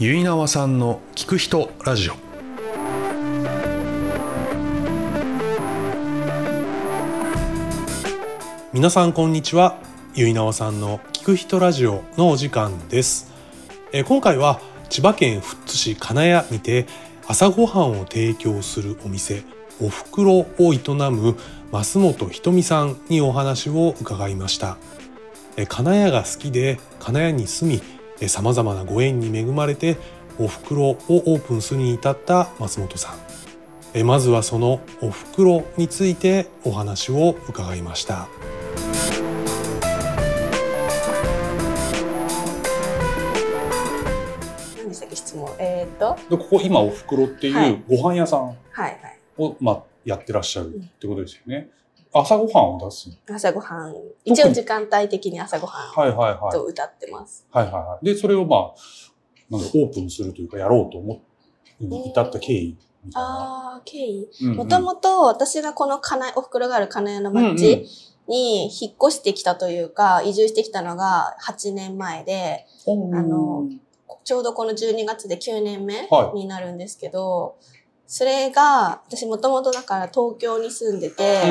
ゆいなわさんの聞く人ラジオ。皆さんこんにちは。ゆいなわさんの聞く人ラジオのお時間です。えー今回は千葉県富津市金谷にて朝ごはんを提供するお店おふくろを営む増本ひとみさんにお話を伺いました。え金谷が好きで金谷に住みさまざまなご縁に恵まれておふくろをオープンするに至った松本さん。えまずはそのおふくろについてお話を伺いました。何でしたっけ質問。えー、っと。でここ今おふくろってはい。いうご飯屋さんはいはい。を、まあ、やってらっしゃるってことですよね。朝ごはんを出す。朝ごはん一応時間帯的に朝ごはんはいはいはい。と歌ってます、はいはいはい。で、それをまあ、なんオープンするというか、やろうと思うに至った経緯みたいな。ああ経緯？うんうんもともと私がこの金井お袋がある金谷の町に引っ越してきたというか、移住してきたのが8年前でうんあのちょうどこの12月で9年目はいになるんですけど、それが私もともとだから東京に住んでて、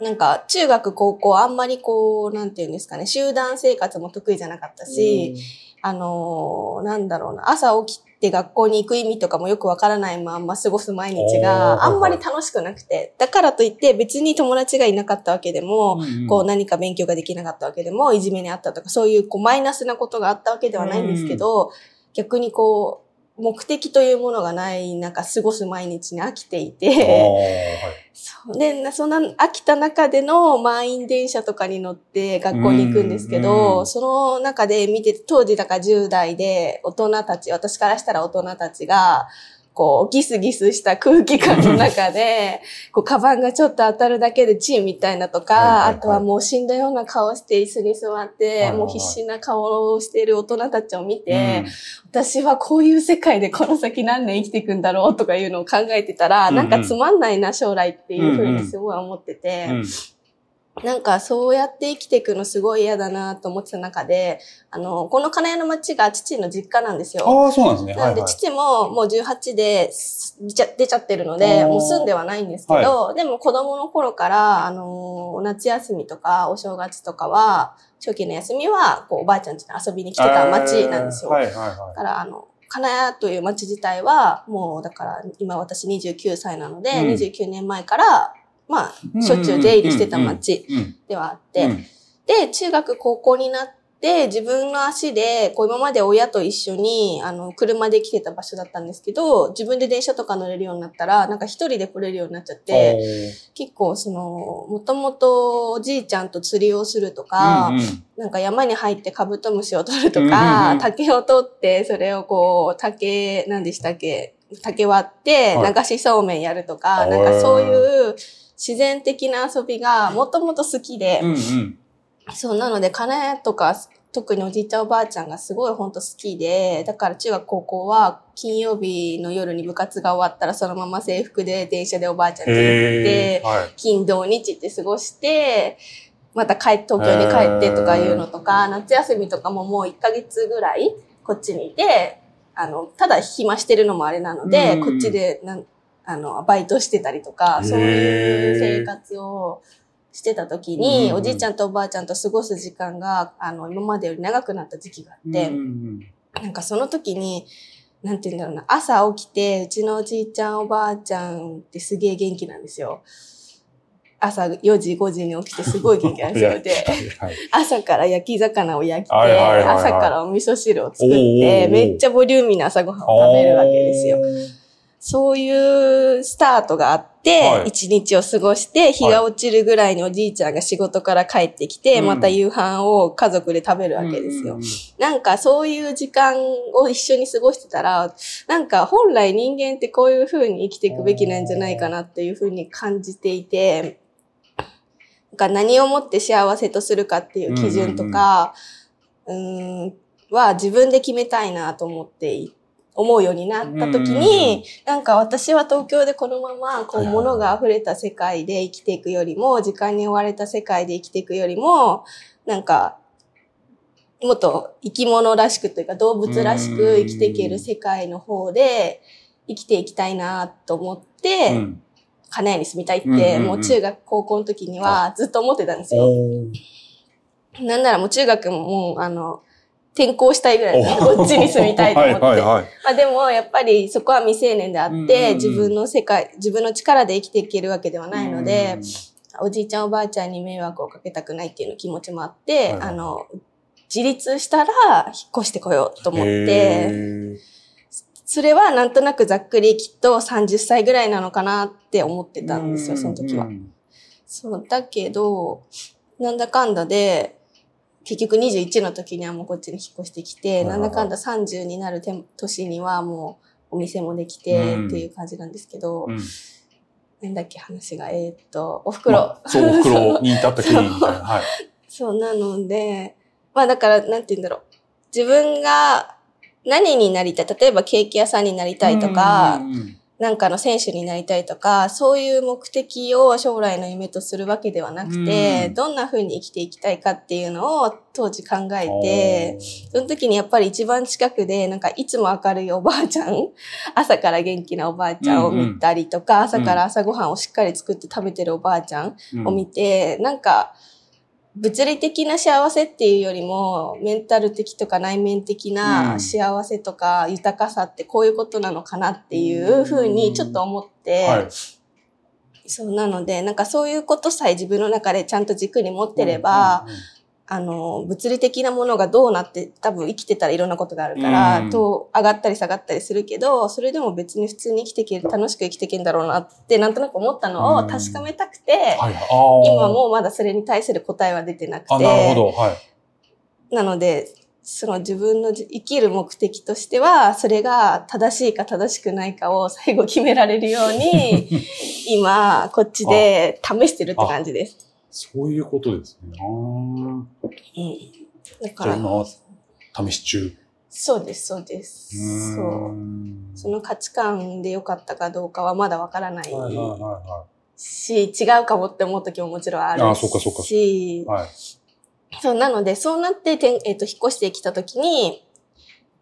なんか中学高校あんまりこうなんていうんですかね集団生活も得意じゃなかったし、あのーなんだろうな、朝起きて学校に行く意味とかもよくわからないまんま過ごす毎日があんまり楽しくなくて、だからといって別に友達がいなかったわけでも、こう何か勉強ができなかったわけでも、いじめにあったとか、そういうこうマイナスなことがあったわけではないんですけど、逆にこう、目的というものがない中過ごす毎日に飽きていうん、て、そう。で、なそんな飽きた中での満員電車とかに乗って学校に行くんですけうんど、うん。その中で見てて、当時だから10代で大人たち、私からしたら大人たちが、こう、ギスギスした空気感の中で、こう、カバンがちょっと当たるだけでチーみたいなとか、あとはもう死んだような顔して椅子に座って、もう必死な顔をしている大人たちを見うて、ん。私はこういう世界でこの先何年生きていくんだろうとかいうのを考えてたら、なんかつまんないな将来っていうふうにすごい思ってて、うんなんかそうやって生きていくのすごい嫌だなと思ってた中で、あの、この金谷の町が父の実家なんですよ。ああ、そうなんですね。なんではいはい父ももう18です出ちゃ出ちゃってるので、もう住んではないんですけど、でも子供の頃から、あのー、夏休みとかお正月とかは、長期の休みは、こう、おばあちゃん家に遊びに来てた町なんですよ。はいはいはだから、あの、金谷という町自体は、もう、だから、今私29歳なので、うん29年前から、まい。あ、しょっちゅう出入りしてた町うん。ではあっうて、ん。で、中学高校になって、自分の足で、こう今まで親と一緒に、あの、車で来てた場所だったんですけど、自分で電車とか乗れるようになったら、なんか一人で来れるようになっちゃって、結構その、もともとおじいちゃんと釣りをするとか、うんうんなんか山に入ってカブトムシを取るとか、うん竹を取って、それをこう、竹、何でしたっけ竹割ってはい流しそうめんやるとか、なんかそういう自然的な遊びがもともと好きで、うんうん。そう、なので、金とか、特におじいちゃんおばあちゃんがすごい本当好きで、だから中学高校は金曜日の夜に部活が終わったらそのまま制服で電車でおばあちゃんと行って。はい。金土日って過ごして、また帰東京に帰ってとかいうのとか、夏休みとかももう1ヶ月ぐらいこっちにいて、あの、ただ暇してるのもあれなので、うんこっちでなん、あの、バイトしてたりとか、そういう生活をしてた時に、うんおじいちゃんとおばあちゃんと過ごす時間が、あの、今までより長くなった時期があって、なんかその時に、なんて言うんだろうな、朝起きて、うちのおじいちゃんおばあちゃんってすげえ元気なんですよ。朝4時、5時に起きてすごい元気なんですよ。で、はい朝から焼き魚を焼きて、朝からお味噌汁を作って、ーめっちゃボリューミーな朝ごはんを食べるわけですよ。そういうスタートがあっては、い。一日を過ごして、日が落ちるぐらいにおじいちゃんが仕事から帰ってきて、うん。また夕飯を家族で食べるわけですよ。なんかそういう時間を一緒に過ごしてたら、なんか本来人間ってこういう風に生きていくべきなんじゃないかなっていう風に感じていて、なんか何をもって幸せとするかっていう基準とか、うーん、は自分で決めたいなと思ってい思うようになった時に、なんか私は東京でこのままこう物が溢れた世界で生きていくよりも、時間に追われた世界で生きていくよりも、なんかもっと生き物らしくというか動物らしく生きていける世界の方で生きていきたいなと思って、うん。金谷に住みたいって、もう中学、高校の時にはずっと思ってたんですよ。なんならもう中学ももう、あの、転校したいぐらいで、こっちに住みたいと思って。はいはいはい。まあでも、やっぱりそこは未成年であって、うんうんうん。自分の世界、自分の力で生きていけるわけではないので、おじいちゃんおばあちゃんに迷惑をかけたくないっていうの気持ちもあって、はいはい。あの、自立したら引っ越してこようと思っへて、ー。それはなんとなくざっくりきっと30歳ぐらいなのかなって思ってたんですよ、その時は。う。んそう、だけど、なんだかんだで、結局21の時にはもうこっちに引っ越してきて、なんだかんだ30になるて年にはもうお店もできてうんっていう感じなんですけど、うんなんだっけ話が、えーっと、お袋。まあそう、お袋 に至った経緯みたいな。はい。そうなので、まあだから、なんて言うんだろう。自分が何になりたい、例えばケーキ屋さんになりたいとか、うんうんうんなんかの選手になりたいとか、そういう目的を将来の夢とするわけではなくて、うん。どんな風に生きていきたいかっていうのを当時考えて、その時にやっぱり一番近くで、なんかいつも明るいおばあちゃん、朝から元気なおばあちゃんを見たりとか、朝から朝ごはんをしっかり作って食べてるおばあちゃんうん。を見て、なんか、物理的な幸せっていうよりも、メンタル的とか内面的うなん。幸せとか豊かさってこういうことなのかなっていうふうにちょっと思って、はい。そうなので、なんかそういうことさえ自分の中でちゃんと軸に持ってれば、うんうんうんあの、物理的なものがどうなって、多分生きてたらいろんなことがあるから、うんと上がったり下がったりするけど、それでも別に普通に生きていける、楽しく生きていけるんだろうなって、なんとなく思ったのを確かめたくて、はい今もまだそれに対する答えは出てなくあ、て、なるほど。はい。なので、その自分のじ生きる目的としては、それが正しいか正しくないかを 最後決められるように、今、こっちで試してるって感じです。そういうことですね。あーうん。だから、じゃあ今は試し中。そうです、そうです。そう。その価値観で良かったかどうかはまだわからないはいはいはし、違うかもって思う時ももちろんあるし。あそうかそうかいはい。はい。そう、なので、そうなって、てんえっ、と、引っ越してきたときに、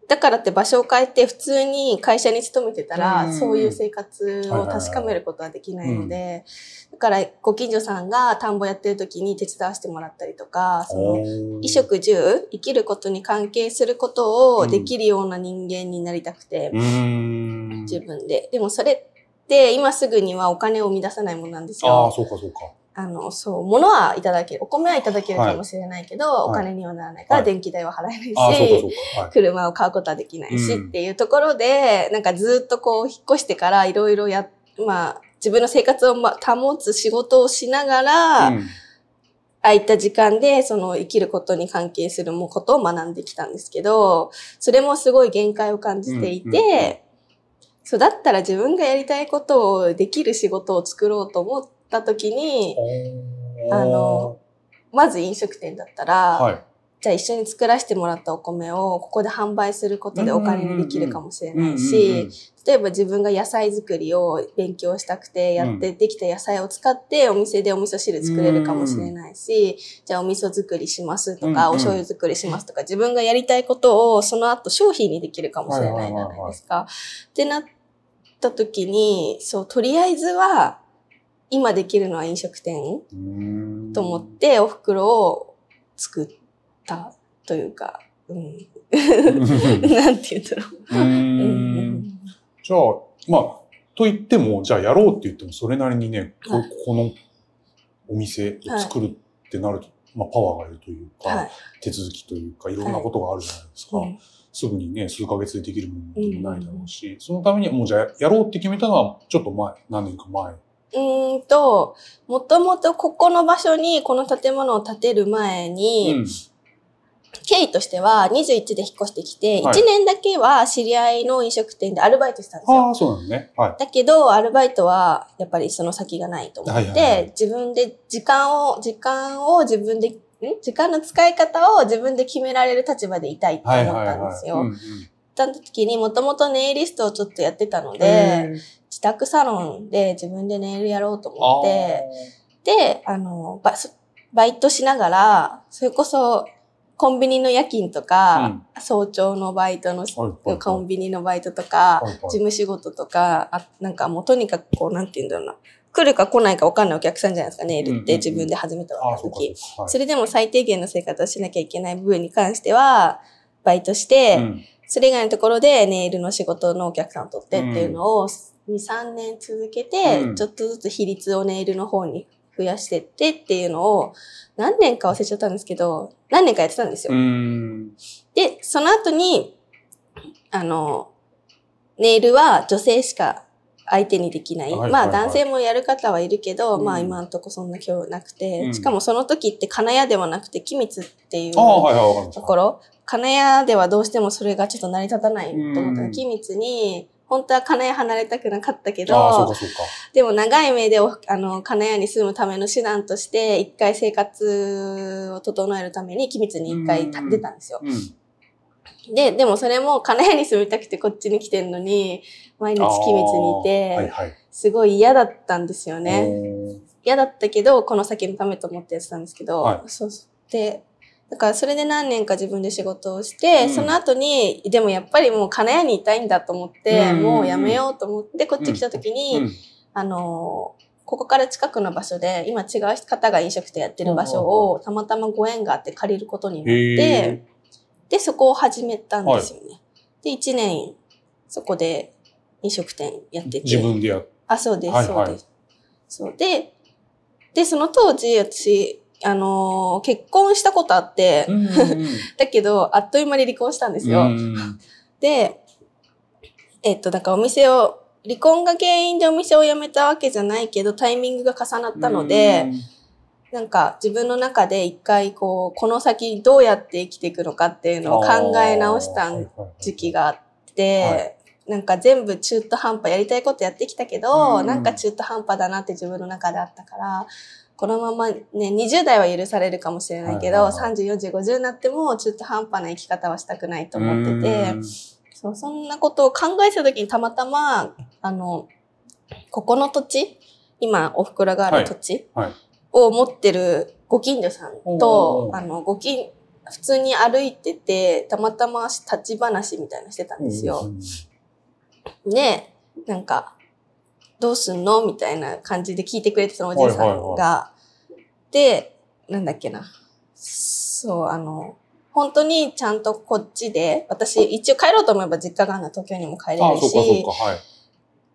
だからって場所を変えて普通に会社に勤めてたら、うんそういう生活を確かめることはできないので、だからご近所さんが田んぼやってる時に手伝わせてもらったりとか、その、衣食住、生きることに関係することをできるような人間になりたくて。自分で。でもそれって今すぐにはお金を生み出さないものなんですああ、よ。そうかそうか。あの、そう、物はいただける。お米はいただけるかもしれないけど、いお金にはならないからはい電気代は払えないし、ああ、そうかそうか。はい。車を買うことはできないし、うんっていうところで、なんかずっとこう引っ越してからいろいろや、まあ、自分の生活をま保つ仕事をしながら、うん空いた時間でその生きることに関係するもことを学んできたんですけど、それもすごい限界を感じていて、うんうんうんそうだったら自分がやりたいことをできる仕事を作ろうと思った時に、あの、まず飲食店だったら、はい。じゃあ一緒に作らせてもらったお米をここで販売することでお金にできるかもしれないし、例えば自分が野菜作りを勉強したくてやってできた野菜を使ってお店でお味噌汁作れるかもしれないし、じゃあお味噌作りしますとか、お醤油作りしますとか、自分がやりたいことをその後商品にできるかもしれないじゃないですか。ってなった時に、そう、とりあえずは今できるのは飲食店と思ってお袋を作ったというか、うん。なんて言うんだろう。うーんじゃあ、まあ、と言っても、じゃあやろうって言っても、それなりにね、こはいこのお店を作るってなると、まあ、パワーがいるというか、はい。手続きというか、いろんなことがあるじゃないですか。うんすぐにね、数ヶ月でできるものでもないだろうし、そのためにはもうじゃあやろうって決めたのは、ちょっと前、何年か前。うーんと、もともとここの場所にこの建物を建てる前に、うん。経緯としては21で引っ越してきて、はい1年だけは知り合いの飲食店でアルバイトしたんですよ。ああ、そうなのね。はい。だけど、アルバイトはやっぱりその先がないと思って、自分で時間を、時間を自分で、ん？時間の使い方を自分で決められる立場でいたいって思ったんですよ。た時にもともとネイリストをちょっとやってたので、自宅サロンで自分でネイルやろうと思って、で、あの、ババイトしながら、それこそコンビニの夜勤とか、早朝のバイトの、コンビニのバイトとか、事務仕事とか、あなんかもうとにかくこう、なんて言うんだろうな。来るか来ないか分かんないお客さんじゃないですか、ネイルっうんうんうん。て自分で始めた。時。はい。それでも最低限の生活をしなきゃいけない部分に関しては、バイトして、うん。それ以外のところでネイルの仕事のお客さんを取ってっていうのを2、3年続けて、うんちょっとずつ比率をネイルの方に増やしてってっていうのを何年か忘れちゃったんですけど、何年かやってたんですよ。うん。で、その後に、あの、ネイルは女性しか相手にできない。はいはいはいまあ男性もやる方はいるけど、うんまあ今んとこそんな今日なくて、うんしかもその時って金谷ではなくて木光っていう。ところ、金谷ではどうしてもそれがちょっと成り立たないと思ったうんら、木光に、本当は金谷離れたくなかったけど。でも長い目でおあの金谷に住むための手段として、一回生活を整えるために木光に一回出たんですよ。うん。で、でもそれも金谷に住みたくてこっちに来てんのに、毎日木光にいて、はいはい。すごい嫌だったんですよね。ね。嫌だったけど、この先のためと思ってやってたんですけど、はいそう。で、だからそれで何年か自分で仕事をして、うん。その後に、でもやっぱりもう金谷にいたいんだと思って、うん。もうやめようと思って、こっち来た時に、うん。あのーここから近くの場所で、今違う方が飲食店やってる場所をたまたまご縁があって借りることになっへて、で、そこを始めたんですよね。で、1年、そこで飲食店やってて。自分でやっあ、そうです、はいはい。そうです。そう。で、で、その当時、私、あのー結婚したことあって、うん だけど、あっという間に離婚したんですよ。うんで、えっと、だからお店を、離婚が原因でお店を辞めたわけじゃないけど、タイミングが重なったので、なんか自分の中で一回こう、この先どうやって生きていくのかっていうのを考え直した時期があって、はい。なんか全部中途半端やりたいことやってきたけど、うん。なんか中途半端だなって自分の中であったから、このままね、20代は許されるかもしれないけど、はいはいはい。30、40、50になっても中途半端な生き方はしたくないと思ってて、そう、そんなことを考えてた時にたまたま、あの、ここの土地、今お袋がある土地はい。はいを持ってるご近所さんおと、ーあの、ご近、普通に歩いてて、たまたま立ち話みたいなのしてたんですよ。で、なんか、どうすんの？みたいな感じで聞いてくれてたおじいさんが、で、なんだっけな。そう、あの、本当にちゃんとこっちで、私一応帰ろうと思えば実家があるの東京にも帰れるし、か、はい。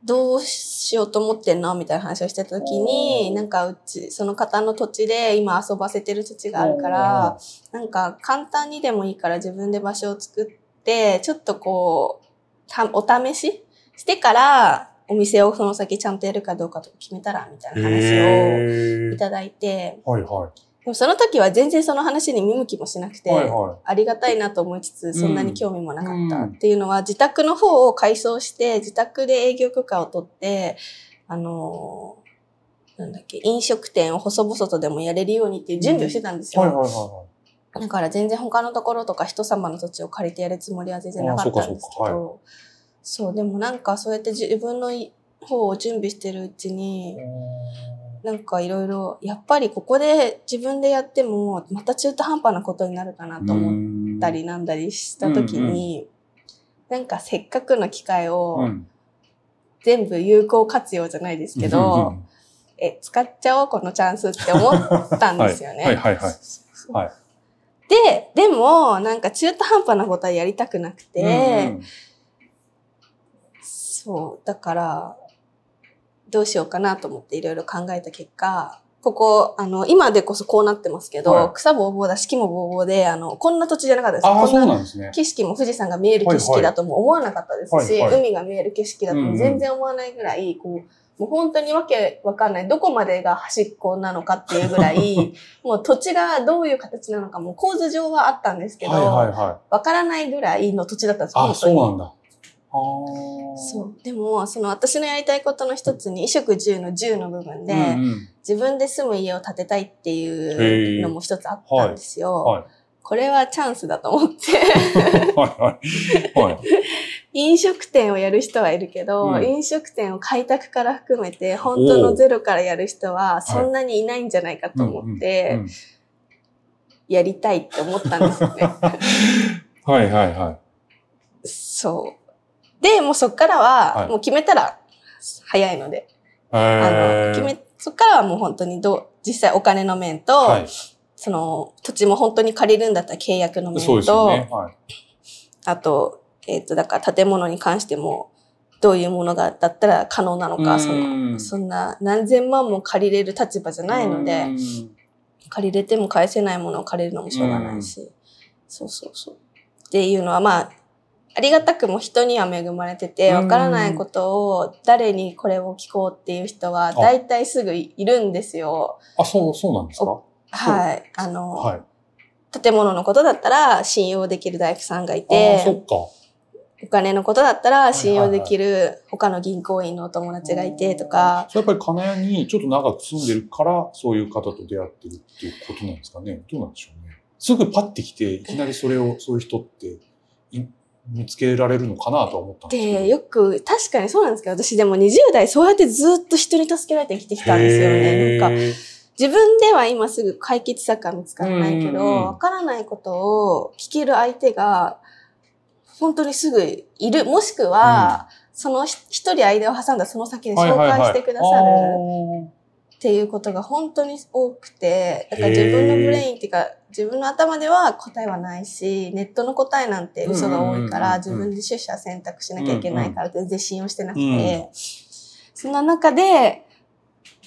どうしようと思ってんの？みたいな話をしてた時に、なんかうち、その方の土地で今遊ばせてる土地があるから、なんか簡単にでもいいから自分で場所を作って、ちょっとこう、たお試ししてから、お店をその先ちゃんとやるかどうかとか決めたら、みたいな話をへいただいて、はいはでもその時は全然その話に見向きもしなくて、い。はいはありがたいなと思いつつ、そんなに興味もなかったっていうのは、自宅の方を改装して、自宅で営業許可を取って、あのーなんだっけ、飲食店を細々とでもやれるようにっていう準備をしてたんですい。よ。はいはいはだから全然他のところとか人様の土地を借りてやるつもりは全然なかったんですけど、そう、でもなんかそうやって自分の方を準備してるうちにい。、なんかいろいろ、やっぱりここで自分でやっても、また中途半端なことになるかなと思っったりなんだりした時に、なんかせっかくの機会をうん。全部有効活用じゃないですけど、え、使っちゃおう、このチャンスって思ったんですよね。はいはいはいで、でも、なんか中途半端なことはやりたくなくて、うんそう、だから、どうしようかなと思っていろいろ考えた結果、ここ、あの、今でこそこうなってますけど、はい草ぼうぼうだ、四季もぼうぼうで、あの、こんな土地じゃなかったです。ああ、そうこんななんですね。景色も富士山が見える景色だとも思わなかったですし、はいはい海が見える景色だとも全然思わないぐらい、こう、もう本当にわけわかんない、どこまでが端っこなのかっていうぐらい、もう土地がどういう形なのかも構図上はあったんですけど、はいはいはい。わからないぐらいの土地だったんです本当に。そうなんだ。そう。でも、その私のやりたいことの一つに、衣食住の住の部分で、うんうん自分で住む家を建てたいっていうのも一つあったんですよ。はいこれはチャンスだと思って、はいはい。はい。飲食店をやる人はいるけど、うん飲食店を開拓から含めて、本当のゼロからやる人はそんなにいないんじゃないかと思って、やりたいって思ったんですよね。はいはいはい。そう。で、もうそっからはは、もう決めたら早いので、あの、えー決め、そっからはもう本当にどう、実際お金の面と、はい。その土地も本当に借りるんだったら契約の面と、ね。はい。あと、えっ、と、だから建物に関しても、どういうものがだったら可能なのか、その、そんな何千万も借りれる立場じゃないので、うん借りれても返せないものを借りるのもしょうがないし、そうそうそう。っていうのはまあ、ありがたくも人には恵まれてて、うんわからないことを誰にこれを聞こうっていう人は大体すぐいるんですよ。あ、そう、そうなんですか？はい。あの、はい。建物のことだったら信用できる大工さんがいああ、そて、っか。お金のことだったら信用できる他の銀行員のお友達がいてとか、やっぱり金谷にちょっと長く住んでるから、そういう方と出会ってるっていうことなんですかね？どうなんでしょうね。すぐパッて来て、いきなりそれを、そういう人ってい見つけられるのかなとは思ったんですけど。で、よく、確かにそうなんですけど、私でも20代そうやってずっと人に助けられて生きてきたんですよね。なんか、自分では今すぐ解決策は見つからないけど、わからないことを聞ける相手が、本当にすぐいる。もしくは、そのひ一人間を挟んだその先で紹介してくださるっていうことが本当に多くて、だから自分のブレインっていうか、自分の頭では答えはないし、ネットの答えなんて嘘が多いから、自分で取捨選択しなきゃいけないから全然信用してなくて、うんそんな中で、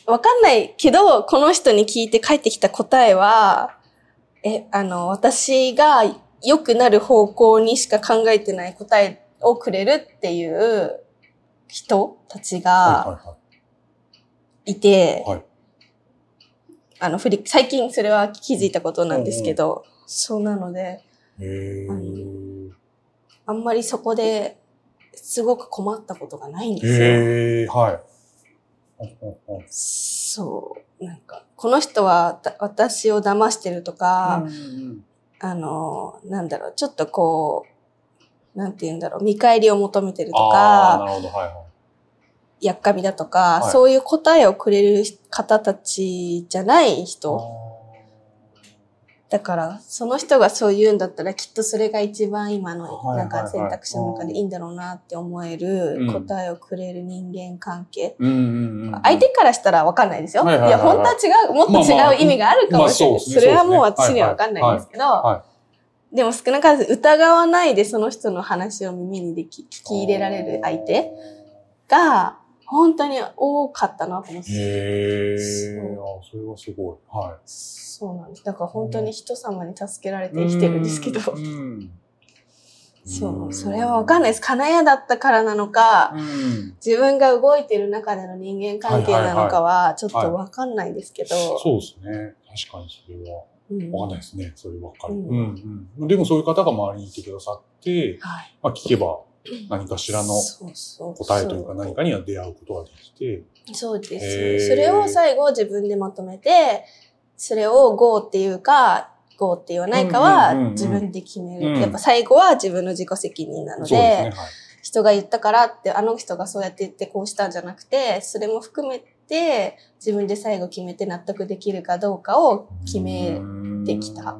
わかんないけど、この人に聞いて帰ってきた答えは、え、あの、私が良くなる方向にしか考えてない答えをくれるっていう人たちが、はいはいて、はいあの、振り、最近それは気づいたことなんですけど、そうなので、あんまりそこですごく困ったことがないんですよ。はい。そう。なんか、この人はた私を騙してるとか、うんうんあの、なんだろう、ちょっとこう、なんて言うんだろう、見返りを求めてるとか、なるほど。はいはい。やっかみだとか、はい。そういう答えをくれる方たちじゃない人。だから、その人がそう言うんだったら、きっとそれが一番今の、はいなんか選択肢の中でいいんだろうなって思える答えをくれる人間関係。相手からしたらわかんないですよ。いや、本当は違う、もっと違う意味があるかもしれない。まあそれはもう私にはわかんないんですけど、でも少なからず疑わないでその人の話を耳にでき聞き入れられる相手が、本当に多かったなと思って。へえ。あ、それはすごい。はそうなんです。だから本当に人様に助けられい。て生きてるんですけど。そう、それはわかんないです。金谷だったからなのか、うん。自分が動いてる中での人間関係なのかは、ちょっとはいわかんないですけど。そうですね。確かにそれは。うんわかんないですね。そればっかり。うんうんうん。でもそういう方が周りにいてくださって、はい。まあ聞けば 何かしらの答えというか何かには出会うことができて。そうです。それを最後自分でまとめて、それを GO っていうか、GO って言わないかは自分で決めうんる。やっぱ最後は自分の自己責任なのですね。で、はい。人が言ったからって、あの人がそうやって言ってこうしたんじゃなくて、それも含めて自分で最後決めて納得できるかどうかを決めてきた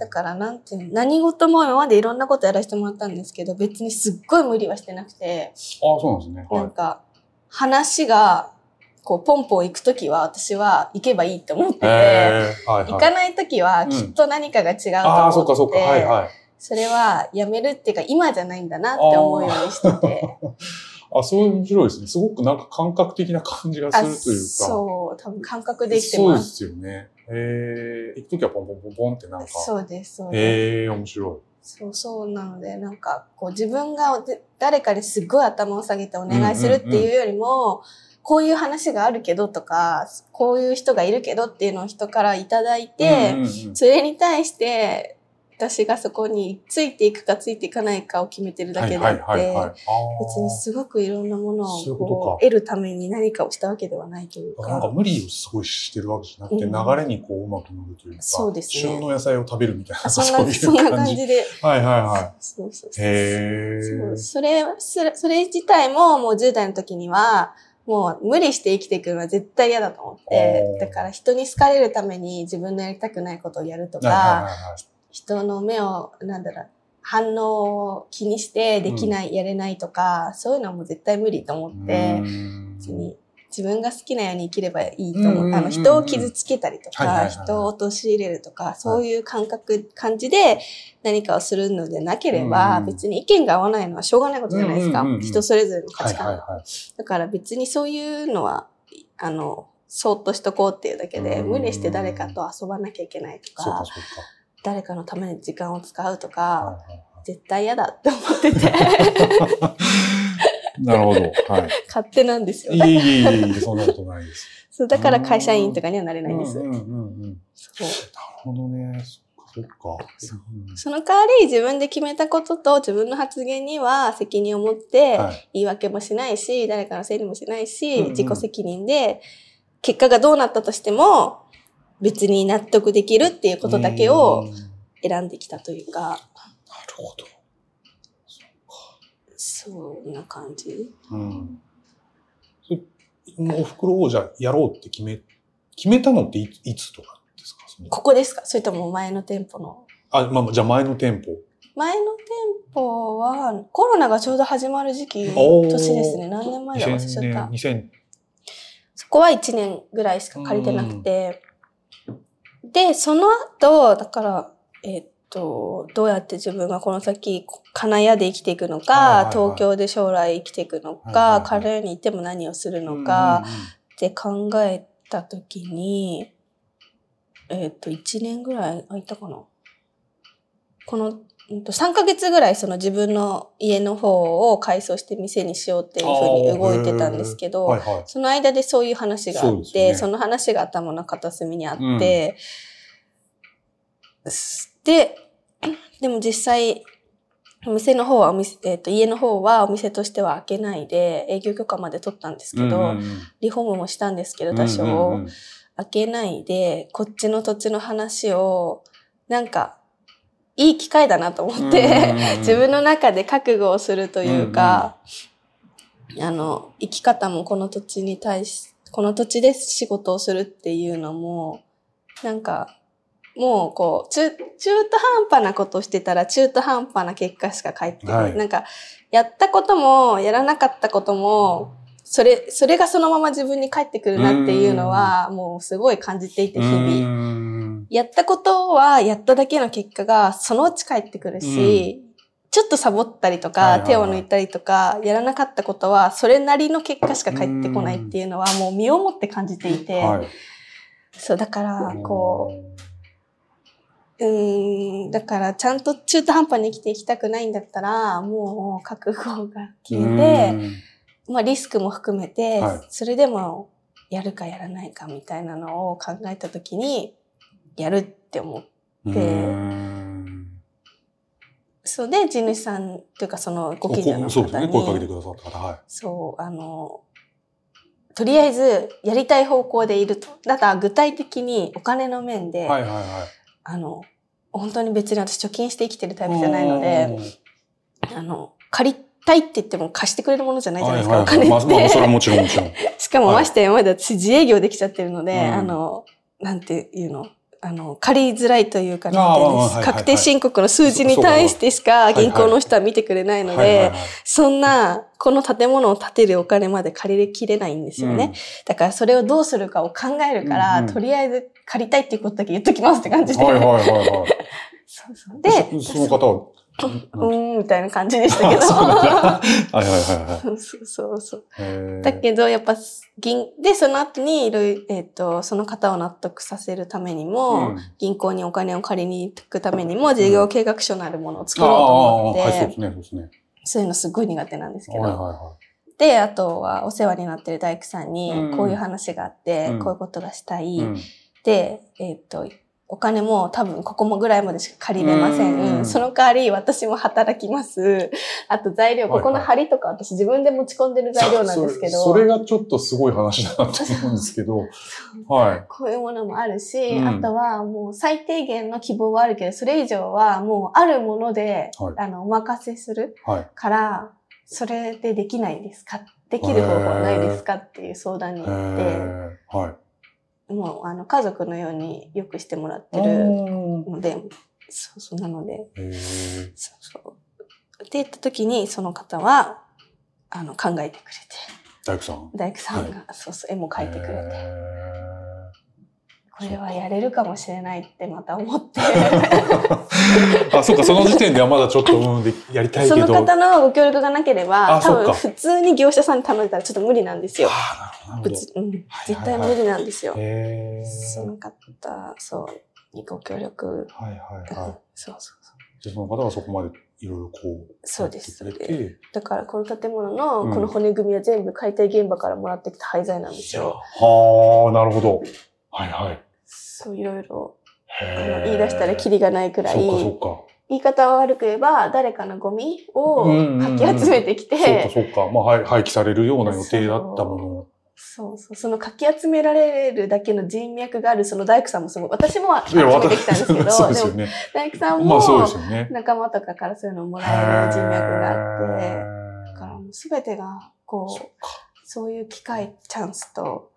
だからなんていうの何事も今までいろんなことやらせてもらったんですけど、別にすっごい無理はしてなくて、ああ、そうなんですね。はなんか、話が、こう、ポンポン行くときは、私は行けばいいって思ってい。て。はいはい。行かないときは、きっと何かが違うとああ、そ思って、うかそうか。はいはい。それはやめるっていうか、今じゃないんだなって思うようにしてて、あ、そう面白いですね。すごくなんか感覚的な感じがすあるというか。そう、多分感覚で生きてそうでます。すよね。へえ。行くときはポンポンポンポンってなんか。そうです、そうです。へえ、面白そうそうなので、なんか、こう自分がで誰かにすっごい頭を下げてお願いするっていうよりも、こういう話があるけどとか、こういう人がいるけどっていうのを人からいただいい。て、それに対して、私がそこについていくかついていかないかを決めてるだけであって、別にすごくいろんなものをこう得るために何かをしたわけではないというなんかか、無理をすごいしてるわけじゃなくて、うん。流れにこううまく乗るというか、そうですね。旬の野菜を食べるみたいな、あそんな、そんな感じで、はいはいはそうそうそうい。へえ。そう。それ、それ、自体ももう10代の時には、もう無理して生きていくのは絶対嫌だと思ってだから人に好かれるために自分のやりたくないことをやるとか、人の目を、なんだろう、反応を気にしてできない、やれないとか、そういうのはもう絶対無理と思って、うん。別に自分が好きなように生きればいいと思う。うんうんうんうん。あの、人を傷つけたりとか、人を陥れるとか、そういう感覚、感じで何かをするのでなければ、うん別に意見が合わないのはしょうがないことじゃないですか。うんうんうんうん。人それぞれの価はい値観。だから別にそういうのは、あの、そーっとしとこうっていうだけで、うん。無理して誰かと遊ばなきゃいけないとか、そうかそう誰かのために時間を使うとか。絶対嫌だって思ってて、なるほど。はい。勝手なんですよ。いえいえいえいえ、そんなことないです。そうだから会社員とかにはなれないんです。うんうんうんうん。そうなるほどね。そっか、その代わり自分で決めたことと自分の発言には責任を持ってはい。言い訳もしないし、誰かのせいにもしないし、自己責任で結果がどうなったとしても別に納得できるっていうことだけを選んできたというか、ほど。そんな感じ。うん。それもうお袋をじゃあやろうって決め、決めたのっていいつとかですか？ここですか？それとも前の店舗のあ、まあまあ、じゃあ前の店舗。前の店舗はコロナがちょうど始まる時期、年ですね。何年前だ忘れちゃった2000。年、そこは1年ぐらいしか借りてなくて。で、その後、だから、えっと、どうやって自分がこの先、金谷で生きていくのか、東京で将来生きていくのか、はい金谷に行っても何をする2000のかって考えたときに、えっと、1年ぐらい空いたかな。この、3ヶ月ぐらいその自分の家の方を改装して店にしようっていうふうに動いてたんですけど、はいはい。その間でそういう話があそうって、ですね。その話が頭の片隅にあって、で、でも実際、お店の方はお店、えっ、と、家の方はお店としては開けないで、営業許可まで取ったんですけど、うんうんうん。リフォームもしたんですけど、多少、うんうん。うん開けないで、こっちの土地の話を、なんか、いい機会だなと思って、うん。うんうん自分の中で覚悟をするというか、あの、生き方もこの土地に対し、この土地で仕事をするっていうのも、なんか、もうこう、中、中途半端なことをしてたら中途半端な結果しか返ってこない。はい。なんか、やったことも、やらなかったことも、それ、それがそのまま自分に返ってくるなっていうのは、もうすごい感じていて、日々。うんやったことは、やっただけの結果がそのうち返ってくるし、ちょっとサボったりとか、手を抜いたりとか、やらなかったことは、それなりの結果しか返ってこないっていうのは、もう身をもって感じていて、はい。そう、だから、こう、うーん、だから、ちゃんと中途半端に生きていきたくないんだったら、もう覚悟が決めて、まあリスクも含めて、はい。それでもやるかやらないかみたいなのを考えたときに、やるって思って、そうで、地主さんというかそのご近所のそうですね。方に、声かけてくださった方。はい。そう、あの、とりあえずやりたい方向でいると。だから具体的にお金の面で、はいはいはい。あの、本当に別に私貯金して生きてるタイプじゃないので、あの、借りたいって言っても貸してくれるものじゃないじゃないですか、はいはいはいお金って。まあまあ、それはもちろんもちろん。しかもはいましてやまだ私自営業できちゃってるので、うんあの、なんていうの？あの、借りづらいというか、確定申告の数字に対してしか銀行の人は見てくれないので、そんな、この建物を建てるお金まで借りきれないんですよね。だからそれをどうするかを考えるから、うんうん。とりあえず借りたいっていうことだけ言っときますって感じで。はいはいはいはい。そうそう。で、そその方は、うーん、みたいな感じでしたけど。はいはいはいはい そうそうそう。だけど、やっぱ、銀、で、その後に、いろいろ、えっ、と、その方を納得させるためにも、うん銀行にお金を借りに行くためにも、事業計画書のあるものを作ろうと思って、ああはい、そうですね、そうですね。そういうのすごい苦手なんですけど、はいはいはで、あとはお世話になってる大工さんにうん、こういう話があって、うんこういうことがしたい。い。うんで、えっ、と、お金も多分ここもぐらいまでしか借りれません。うんその代わり私も働きます。あと材料、はいはいここの針とか私自分で持ち込んでる材料なんですけど。そそれがちょっとすごい話だなと思うんですけど、はい。こういうものもあるし、うんあとはもう最低限の希望はあるけど、それ以上はもうあるもので、はいあの、お任せするはい。から、それでできないですか？っできる方法はないですか？っていう相談にへ行って、ーはい。もうあの家族のようによくしてもらってるうんので、そうそうなので、そうそう。って言った時にその方は、あの考えてくれて、大工さん？大工さんが、そうそう絵も描いてくれて、へこれはやれるかもしれないってまた思って、ー あ、そうか、その時点ではまだちょっと、うん、でやりたいそけど。の方のご協力がなければ、多分普通に業者さんに頼んでたらちょっと無理なんですよ。ああ、なるほど。うん、はいはい絶対無理なんですよ。へーその方、そう、にご協力。はいはいはい。そうそうそう。じゃあその方がそこまでいろいろこう、そうです。だからこの建物のうんこの骨組みは全部解体現場からもらってきた廃材なんですよ。はあ、なるほど。はいはい。そういろいろ言い出したらキリがないくらい。言い方を悪く言えば誰かのゴミをかき集めてきて、そうかそうか。まあ、はい廃棄されるような予定だったものを。そうそう、そのかき集められるだけの人脈があるその大工さんもすごい。私も集めてきたんですけど、そうですよもね。大工さんも。仲間とかからそういうのをもらえる人脈があって、へだからもう全てがこうか。そういう機会、チャンスと、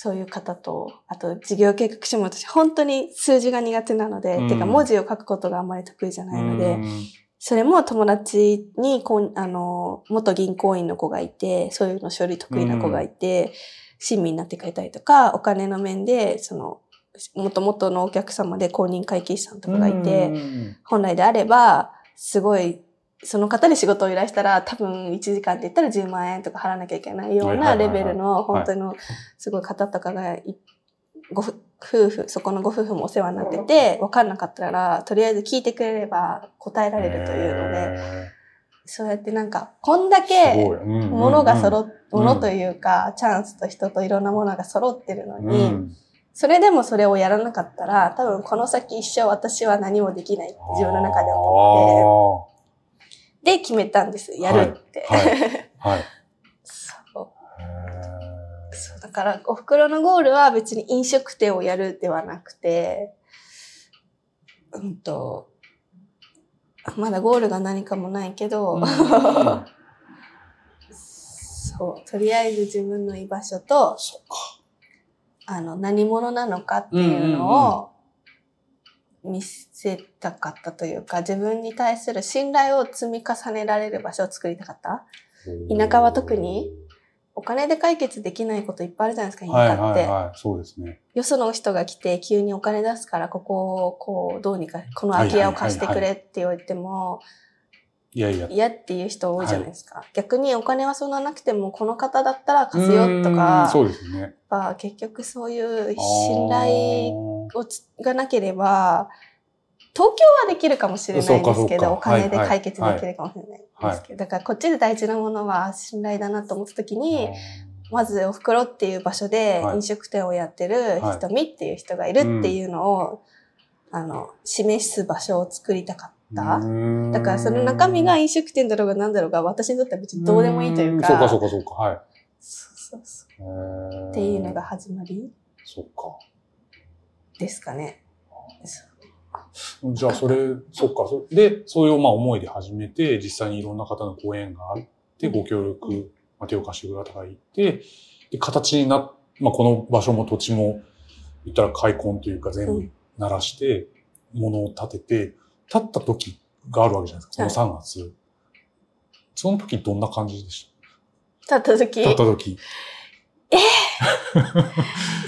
そういう方と、あと事業計画書も私本当に数字が苦手なので、うん。てか文字を書くことがあんまり得意じゃないので、うん。それも友達にこう、あの、元銀行員の子がいて、そういうの処理得意な子がいて、親身になってくれたりとか、お金の面で、その、元々のお客様で公認会計士さんとかがいて、うん。本来であれば、すごい、その方に仕事を依頼したら、多分1時間って言ったら10万円とか払わなきゃいけないようなレベルの、本当のすごい方とかがい、ごふ夫婦、そこのご夫婦もお世話になってて、分かんなかったら、とりあえず聞いてくれれば答えられるというので、へそうやってなんか、こんだけごい。うんうんうん。物が揃っ、うん。物というか、チャンスと人といろんなものが揃ってるのうに、ん。それでもそれをやらなかったら、多分この先一生私は何もできないって自分の中で思って、で決めたんです。やるって。はいはい。そうへーそうだから、お袋のゴールは別に飲食店をやるではなくて、うんと、まだゴールが何かもないけど、うん そう、とりあえず自分の居場所と。あの、何者なのかっていうのを見せたかったというか、自分に対する信頼を積み重ねられる場所を作りたかった。田舎は特にお金で解決できないこといっぱいあるじゃないですか、田はい舎って。はいはい。そうですね。よその人が来て急にお金出すから、ここをこう、どうにか、この空き家を貸してくれって言われても、いやいや。嫌っていう人多いじゃないですか。逆にお金はそんななくても、この方だったら貸すよとかん、そうですね。結局そういう信頼をつがなければ、東京はできるかもしれないんですけど、お金で解決できるかもしれないんですけど、だからこっちで大事なものは信頼だなと思った時に、まずお袋っていう場所ではい。飲食店をやってるはい。瞳っていう人がいるっていうのを、あの、示す場所を作りたかった。だからその中身が飲食店だろうが何だろうが私にとっては別にどうでもいいというか、そうかそうかそうか。はい。そうそうそう。っていうのが始まり。そっか。ですかね。じゃあ、それ、そっか。そで、そういうまあ思いで始めて、実際にいろんな方のご縁があって、ご協力、まあ、手を貸してくれた方がいて、で、形になっ、まあ、この場所も土地も、言ったら開墾というか全部うん鳴らして、物を建てて、建った時があるわけじゃないですか。この3月。その時どんな感じでし立った時？た建った時。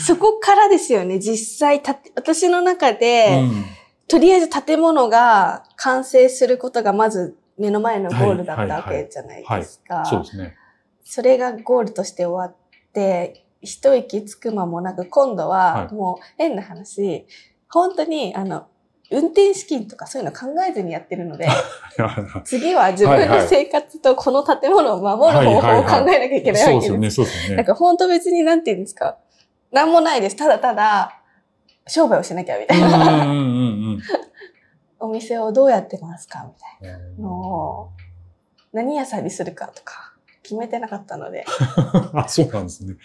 そこからですよね、実際たて、私の中で、うん。とりあえず建物が完成することがまず目の前のゴールだったわけじゃないですか。そうですね。それがゴールとして終わって、一息つく間もなく、今度ははい。もう変な話、本当にあの、運転資金とかそういうの考えずにやってるので、次は自分の生活とこの建物を守る方法を考えなきゃいけないわけです。そうですよね、そうですよね。なんか本当別になんて言うんですか。なんもないです。ただただ、商売をしなきゃみたいな。うんうんうんうん お店をどうやってますかみたいうんなのを、何屋さんにするかとか、決めてなかったので。あ、そうなんですね。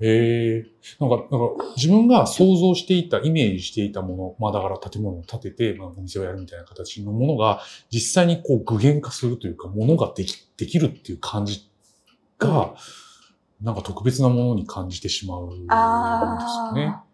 へえ。なんか、なんか自分が想像していた、イメージしていたもの、まあだから建物を建てて、まあお店をやるみたいな形のものが、実際にこう具現化するというか、ものができ、できるっていう感じが、なんか特別なものに感じてしまうんですね。あ。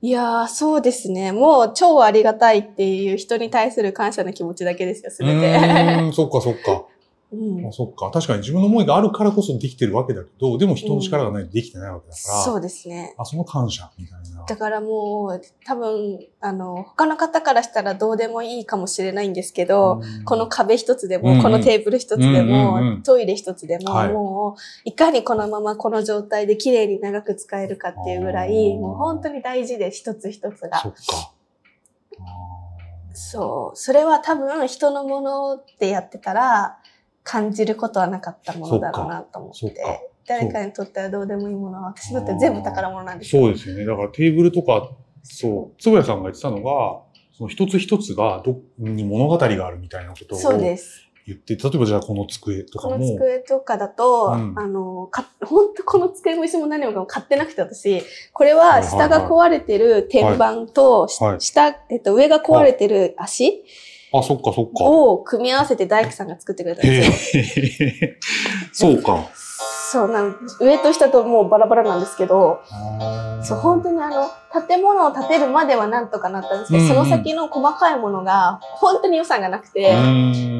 いやー、そうですね。もう超ありがたいっていう人に対する感謝の気持ちだけですよ、すべうて。ーん、そっかそっか。うんあそっか。確かに自分の思いがあるからこそできてるわけだけど、でも人の力がないとできてないわけだから、そうですね。あ、その感謝みたいな。だからもう、多分、あの、他の方からしたらどうでもいいかもしれないんですけど、うんこの壁一つでも、うんうんこのテーブル一つでも、うんうんうんトイレ一つでも、はいもう、いかにこのままこの状態で綺麗に長く使えるかっていうぐらい、もう本当に大事で一つ一つが。そっか。そう。それは多分人のものってやってたら感じることはなかったものだろうなと思って。誰かにとってはどうでもいいものは私にとっては全部宝物なんですよ。そうですよね。だからテーブルとか、そう、つぼやさんが言ってたのが、その一つ一つがどに物語があるみたいなことをそうです。言って、例えばじゃあこの机とかも。この机とかだと、うんあの、か、本当この机も椅子も何もかも買ってなくて私、これは下が壊れてる天板と、はいはい下、えっと、上が壊れてる足あ、そっかそっか。を組み合わせて大工さんが作ってくれたんへですよ。え。そうか。そうなん、上と下ともうバラバラなんですけど、そう、本当にあの、建物を建てるまではなんとかなったんですけど、うんうんその先の細かいものが、本当に予算がなくて、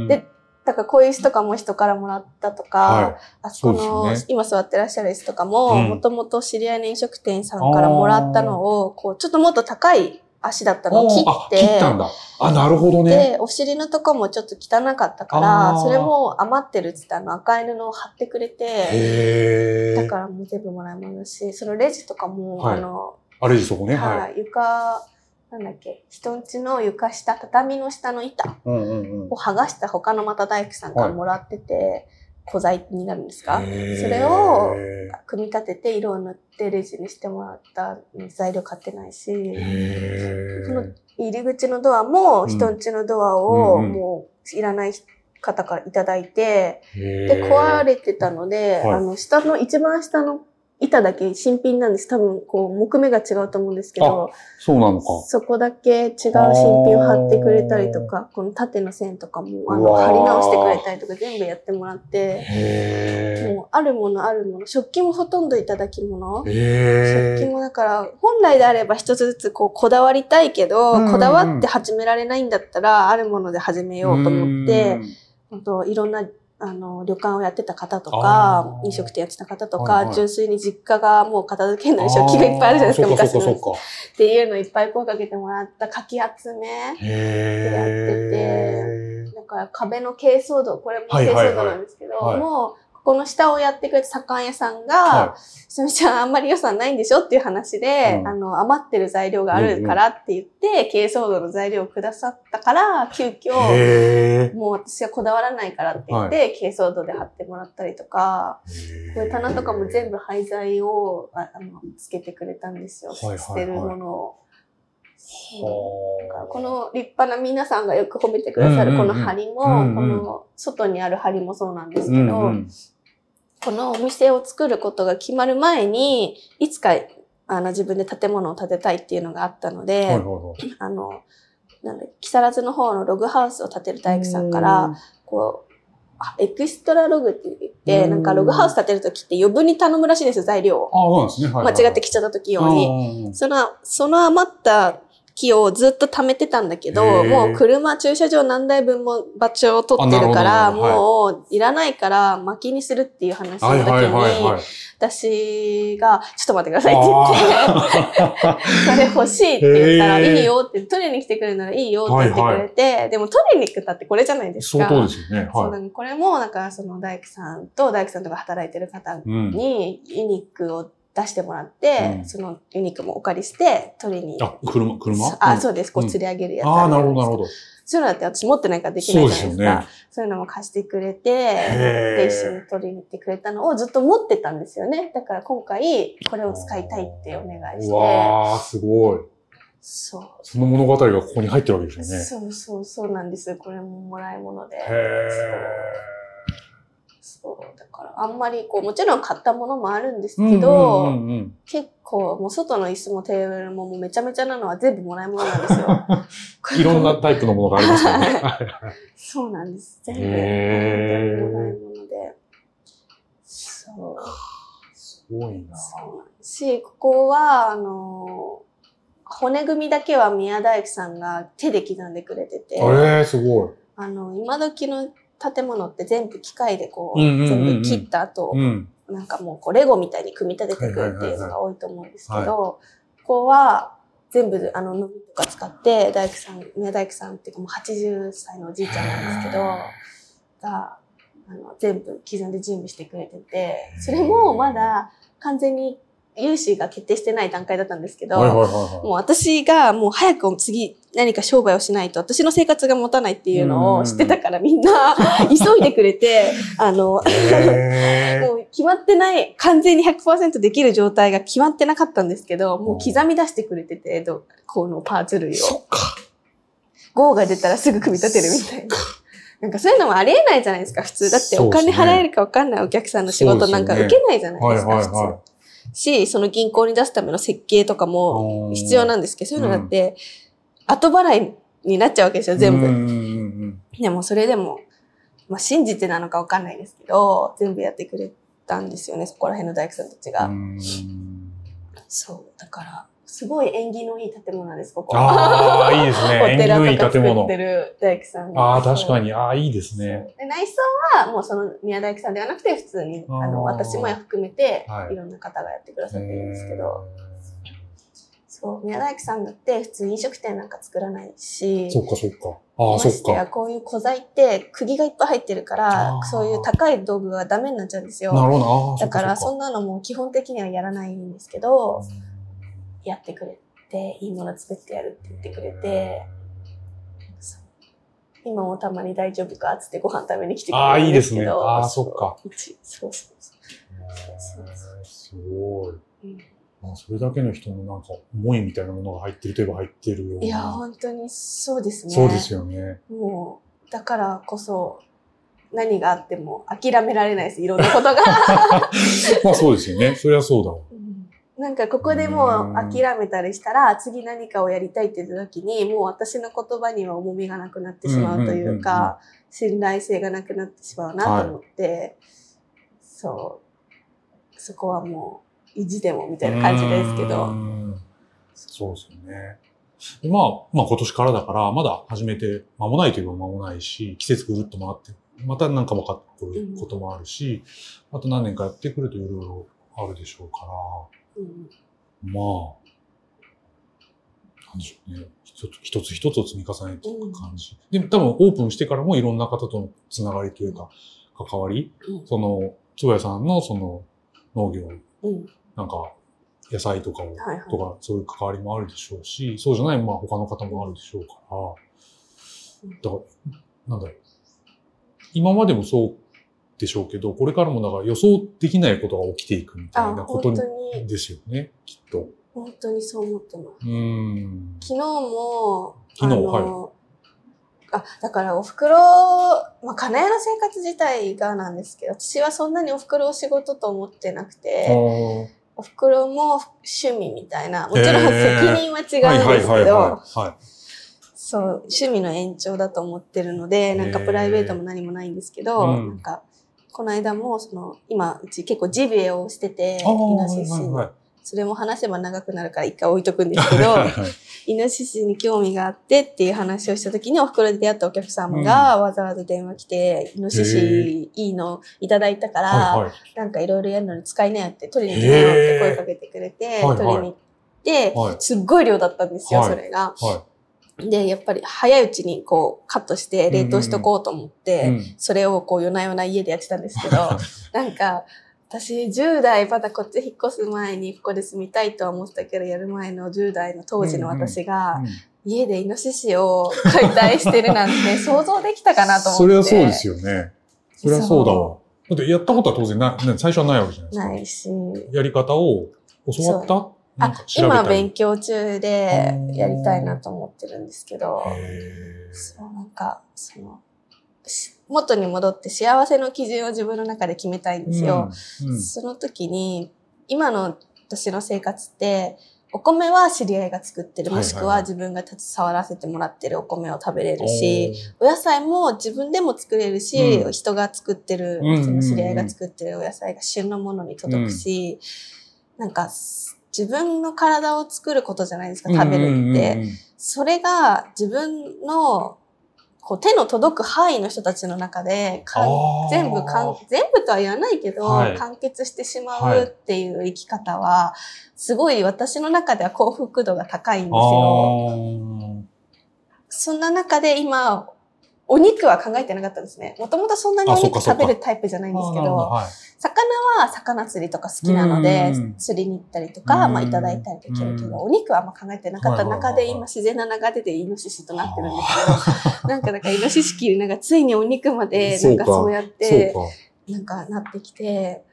でで、だからこういう椅子とかも人からもらったとか、はあそこの、ね今座ってらっしゃる椅子とかも、うんもともと知り合いの飲食店さんからもらったのを、こう、ちょっともっと高い足だったのを切あっ、て、切ったんだ。あ、なるほどね。で、お尻のとこもちょっと汚かったかあら、ーそれも余ってるっつってあの赤い布を貼ってくれて。だからもう全部もらい物だし、そのレジとかも、はいあの、あれでそこね。は。はいい、床、なんだっけ、人んちの床下、畳の下の板を剥がした他のまた大工さんからもらってて、古材になるんですか？それを組み立てて色を塗ってレジにしてもらった材料買ってないし、へそのー入り口のドアもうん人んちのドアをもういらない方からいただいて、で、壊れてたので、はい。あの、下の、一番下の板だけ新品なんです。多分、こう、木目が違うと思うんですけど、そうなのか。そこだけ違う新品を貼ってくれたりとか、この縦の線とかも、あの、貼り直してくれたりとか全部やってもらって、へもう、あるものあるもの、食器もほとんどいただき物。え。へえ。食器もだから、本来であれば一つずつこう、こだわりたいけど、こだわって始められないんだったら、あるもので始めようと思って、本当いろんな、あの、旅館をやってた方とあか、ー飲食店やってた方とか、はいはい純粋に実家がもう片付けない食器がいっぱいあるじゃないですか、昔の。っていうのいっぱい声かけてもらったかき集め。へえ。だから壁の珪藻土、これもはい珪はいはい藻土なんですけど、はいもう、ここの下をやってくれた左官屋さんが、はすみちゃんあんまり予算ないんでしょ？っていう話で、うん。あの、余ってる材料があるからって言って、珪藻土の材料をくださったから、急遽。もう私はこだわらないからって言って、珪藻土で貼ってもらったりとか、これ棚とかも全部廃材をああのつけてくれたんですよ。はいはいはい。捨てるものを。この立派な皆さんがよく褒めてくださるこの梁も、この外にある梁もそうなんですうけど、このお店を作ることが決まる前に、いつかあの自分で建物を建てたいっていうのがあったので、はいはいはいあの、なんだ、木更津の方のログハウスを建てる大工さんから、こう、あエクストラログって言って、うんなんかログハウス建てるときって余分に頼むらしいんですよ、材料を。ああ、そうですね。はいはい間違ってきちゃった時用に。に。その、その余った木をずっと貯めてたんだけど、もう車、駐車場何台分も場所を取ってるから、もういらないから薪にするっていう話の時にはい、。私が、ちょっと待ってくださいって言って、あ それ欲しいって言ったら、いいよって、取りに来てくれるならいいよって言ってくれて、でも取りに来たってこれじゃないですか。相当ですよね。はなんかこれも、なんかその大工さんと大工さんとか働いてる方。にユニークを出してもらって、うんそのユニークもお借りして取りに。あ、車、車？あ、うそうです。こう釣り上げるやつん。ああ、るじなるほど、なるほど。そういうのだって私持ってないからできないじゃないですか。そうですよねそういうのも貸してくれて、で、一緒に取りに行ってくれたのをずっと持ってたんですよね。だから今回、これを使いたいってお願いしうて。わー、すごい。そう。その物語がここに入ってるわけですよね。そうそうそうなんです。これももらい物で。へそう。だから、あんまりこう、もちろん買ったものもあるんですー。けど、うんうんうん結構、もう外の椅子もテーブルももうめちゃめちゃなのは全部もらい物なんですよ。うん。いろんなタイプのものがありますよね。そうなんです。全部、もらい物で。そう。すごいな。そうし、ここは、あの、骨組みだけは宮大工さんが手で刻んでくれてて、えー、すごい。あの、今時の建物って全部機械でこう、全部切った後、うん。なんかもうこうレゴみたいに組み立てていくっていうのが多いと思うんですけど、ここは全部あの、のみとか使って、大工さん、宮大工さんっていうかもう80歳のおじいちゃんなんですけど、が、あの、全部刻んで準備してくれてて、それもまだ完全に融資が決定してない段階だったんですけど、はいはいはいはい。もう私がもう早く次何か商売をしないと私の生活が持たないっていうのを知ってたからみんな 急いでくれて、あの、もう決まってない、完全に100%できる状態が決まってなかったんですけど、もう刻み出してくれてて、どこのパーツ類を。そっか。5が出たらすぐ組み立てるみたいな。なんかそういうのもありえないじゃないですか、普通。だってお金払えるか分かんないお客さんの仕事なんか受けないじゃないですか、普通。し、その銀行に出すための設計とかもい。必要なんですけど、そういうのだって、後払いになっちゃうわけですよ、全部。うんうんうんでもそれでも、まあ信じてなのかわかんないですけど、全部やってくれたんですよね、そこら辺の大工さんたちが。うん。そう、だから、すごい縁起のいい建物なんです、ここ。ああ、いいですね。お縁起のいい建物ああ、確かに。に。ああ、いいですね。で内装はもうその宮大工さんではなくて普通に、あの、私も含めて、はいいろんな方がやってくださってるんですけへど、そう、宮大工さんだって普通飲食店なんか作らないし、ーそっかそっか。ああ、まそっか。こういう古材って釘がいっぱい入ってるからそういう高い道具がダメになっちゃうんですよ。なるほど。だからそんんなのも基本的にはやらないんですけど、やってくれて、いいもの作ってやるって言ってくれて、今もたまに大丈夫かっつってご飯食べに来てくれるんいいですね。あーそっかうちそうそうそそうすごい。う。うんまあ、それだけの人のなんか思いみたいなものが入ってるといえば入ってるような。いや、本当にそうですね。そうですよね。もう、だからこそ、何があっても諦められないです、いろんなことが。まあそうですよね。そりゃそうだわ。なんかここでもう諦めたりしたら、次何かをやりたいって言った時に、もう私の言葉には重みがなくなってしまうというか、信頼性がなくなってしまうなと思って、そう、そこはもう意地でもみたいな感じですけうど、ん。そうですよね。でまあ、まあ今年からだから、まだ始めて間もないといえば間もないし、季節ぐるっと回って、またなんか分かってくることもあるし、あと何年かやってくるといろいろあるでしょうから、うんまあ、なんでしょうね。一つ一つ一つを積み重ねていく感じ。でも多分オープンしてからもいろんな方とのつながりというか、関わり、うん。その、つばやさんのその農業、うん。なんか野菜とかを、はいはい。とかそういう関わりもあるでしょうし、そうじゃない、まあ他の方もあるでしょうから、だから、なんだろう。今までもそうでしょうけど、これからもだから予想できないことが起きていくみたいあ、なことですよね、きっと。本当にそう思ってます。うーん。昨日も、昨日あの、あ、だからお袋、まあ、金谷の生活自体がなんですけど、私はそんなにお袋を仕事と思ってなくて、お袋も趣味みたいな、もちろん責任は違うんですけど、はそう、趣味の延長だと思ってるので、なんかプライベートも何もないんですけど、うん。なんか、この間も、その、今、うち結構ジビエをしてて、イノはいシシに。はいはい。それも話せば長くなるから一回置いとくんですけど、はいはいイノシシに興味があってっていう話をした時にお袋で出会ったお客様がわざわざ電話来て、イノシシいいのいただいたから、はいはい。なんかいろいろやるのに使いなよって、取りに行きなよって声かけてくれて、はいはい取りに行って、はいすっごい量だったんですよ、はいそれが。はで、やっぱり早いうちにこうカットして冷凍しとこうと思って、い。うんそれをこう夜な夜な家でやってたんですけど、なんか、私10代まだこっち引っ越す前にここで住みたいとは思ってたけど、やる前の10代の当時の私が、家でイノシシを解体してるなんて 想像できたかなと思って。それはそうですよね。それはそうだわ。だってやったことは当然な、ね最初はないわけじゃないですか。ないし。やり方を教わったあ今勉強中でやりたいなと思ってるんですけど、そう、なんか、その、し元に戻って幸せの基準を自分の中で決めたいんですよ。うんうん。その時に、今の私の生活って、お米は知り合いが作ってる、もしくは自分が携わらせてもらってるお米を食べれるし、お野菜も自分でも作れるし、うん。人が作ってる、その知り合いが作ってるお野菜が旬のものに届くし、なんか自分の体を作ることじゃないですか、食べるって。それが自分のこう手の届く範囲の人たちの中で全部かん、全部とは言わないけど、はい完結してしまはいうっていう生き方は、すごい私の中では幸福度が高いんですあよ。ーそんな中で今、お肉は考えてなかったんですね。もともとそんなにお肉食べるタイプじゃないんですけど、あーなるほはい。魚は魚釣りとか好きなのでうん、釣りに行ったりとか、うんまあいただいたりできるけうん。ど、お肉はあんま考えてなかった。中で今自然な流れでイノシシとなってるんですけど、なんかなんかイノシシ切りなんかついにお肉までなんかそうやって。なんかなってきて、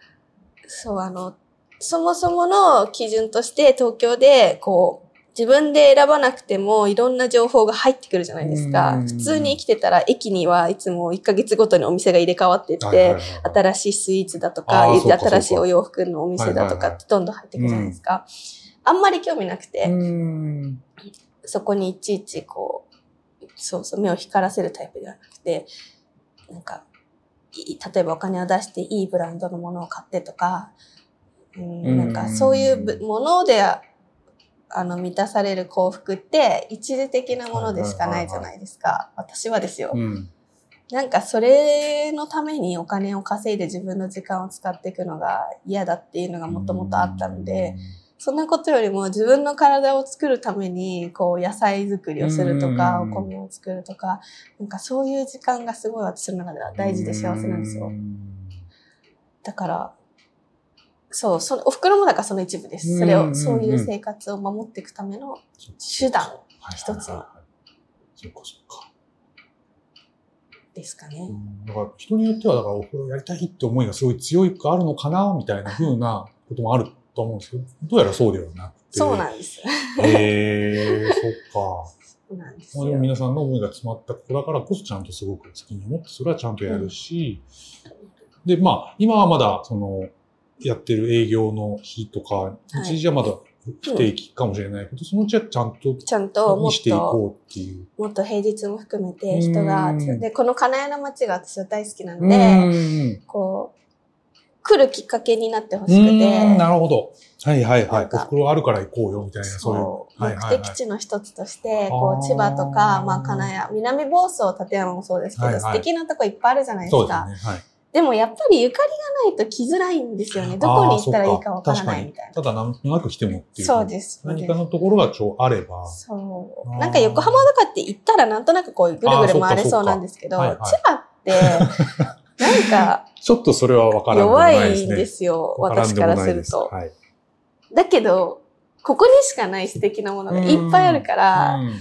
そうあの、そもそもの基準として東京でこう、自分で選ばなくてもいろんな情報が入ってくるじゃないですか。うん。普通に生きてたら駅にはいつも1ヶ月ごとにお店が入れ替わってって、はいはいはいはい。新しいスイーツだとあか、新しいお洋服のお店だとかってどんどん入ってくるじゃないですか。あんまり興味なくて、うん。そこにいちいちこう、そうそう、目を光らせるタイプではなくて、なんか、い例えばお金を出していいブランドのものを買ってとか、うん、うんなんかそういうぶもので、あの、満たされる幸福って一時的なものでしかないじゃないですか。私はですよ。うんなんかそれのためにお金を稼いで自分の時間を使っていくのが嫌だっていうのがもともとあったので、、そんなことよりも自分の体を作るために、こう野菜作りをするとか、うんお米を作るとか、なんかそういう時間がすごい私の中では大事で幸せなんですよ。だから、そう、そのお袋もだからその一部です。それを、うんうんうんそういう生活を守っていくための手段一つそうかそうか。ですかね。だから人によっては、だからお風呂やりたいって思いがすごい強くあるのかな、みたいな風なこともあると思うんですけど、どうやらそうではなくて。そうなんです。へえー、そっか。そうなんですまあ、でもよ。皆さんの思いが詰まった子だからこそちゃんとすごく責任を持ってそれはちゃんとやるし、で、まあ、今はまだ、その、やってる営業の日とか、い。一時はまだ不定期かもしれない。けど、そのうちはちゃんとちゃんともっにしていと、こうっていう。もっと平日も含めて人がうん、で、この金谷の街が私は大好きなのうで、ん。こう、来るきっかけになってほしくうんて、なるほど。はいはいはい。お袋あるから行こうよ、みたいな、そういう。目的地の一つとして、こう、千葉とか、まあ、金谷、南房総、立山もそうですけど、素敵なとこいっぱいあるじゃないですか。でも、やっぱりゆかりがないと来づらいんですよね。どこに行ったらいいかわからないみたいな。ただなんとなく来てもっていう。そうです。何かのところがちょあれば。そう。なんか横浜とかって行ったらなんとなくこうぐるぐる回れそうなんですけど、千葉って、なんかちょっとそれは分からないですね。いんですよ、私からすすると。はい。だけど、ここにしかない素敵なものがいっぱいあるから、うん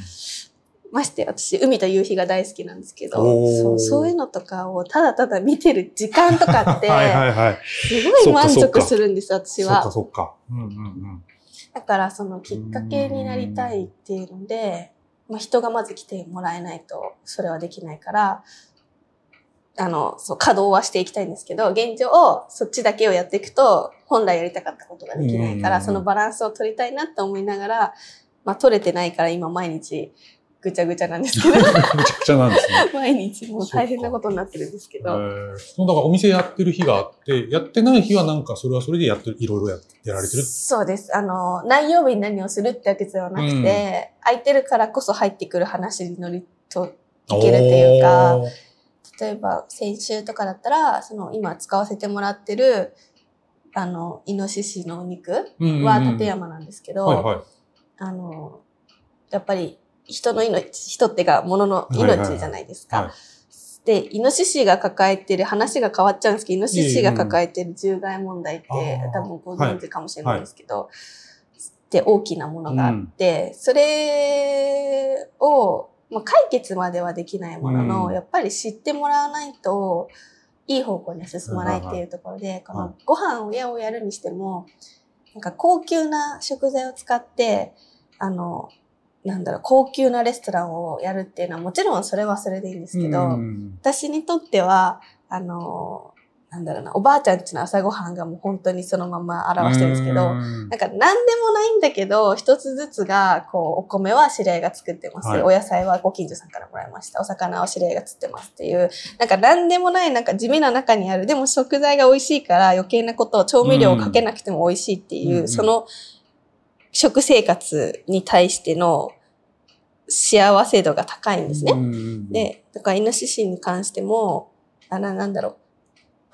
まして私、海と夕日が大好きなんですけど、そうそういうのとかをただただ見てる時間とかって、はいはいはい。すごい満足するんです、私そっかは。そっか。うんうんうん。だから、そのきっかけになりたいっていうので、まあ、人がまず来てもらえないと、それはできないから、あの、そう、稼働はしていきたいんですけど、現状、そっちだけをやっていくと、本来やりたかったことができないから、うんそのバランスを取りたいなって思いながら、まあ、取れてないから今毎日ぐちゃぐちゃなんですけど、めちゃくちゃなんですね。毎日もう大変なことになってるんですけえど、ーそのだからお店やってる日があって、やってない日はなんかそれはそれでやってる、いろいろややられてる。そうです。あの、何曜日に何をするってわけではなくて、空いてるからこそ入ってくる話に乗りといけるっていうか、例えば先週とかだったら、その今使わせてもらってる、あの、イノシシのお肉うんうんうんは立山なんですけど。あの、やっぱり人の命、人ってか物の命じゃないですか。はい。はいで、イノシシが抱えてる、話が変わっちゃうんですけど、イノシシが抱えてる獣害問題って多分ご存知かもしれないですけど、で大きなものがあって、それを、まあ、解決まではできないものの、うん。やっぱり知ってもらわないと、いい方向には進まないっていうところで、こはいのご飯をやをやるにしても、なんか高級な食材を使って、あの、なんだろう、高級なレストランをやるっていうのはもちろんそれはそれでいいんですけど、うん。私にとっては、あの、なんだろうな、おばあちゃんちの朝ごはんがもう本当にそのまま表してるんですけど、うん。なんか何でもないんだけど、一つずつが、こう、お米は知り合いが作ってます、はい。お野菜はご近所さんからもらいました。お魚は知り合いが釣ってますっていう、なんか何でもない、なんか地味な中にある、でも食材が美味しいから余計なことを、調味料をかけなくても美味しいっていう、その食生活に対しての幸せ度が高いんですね。ね、で、だからイノシシに関しても、あら、なんだろう。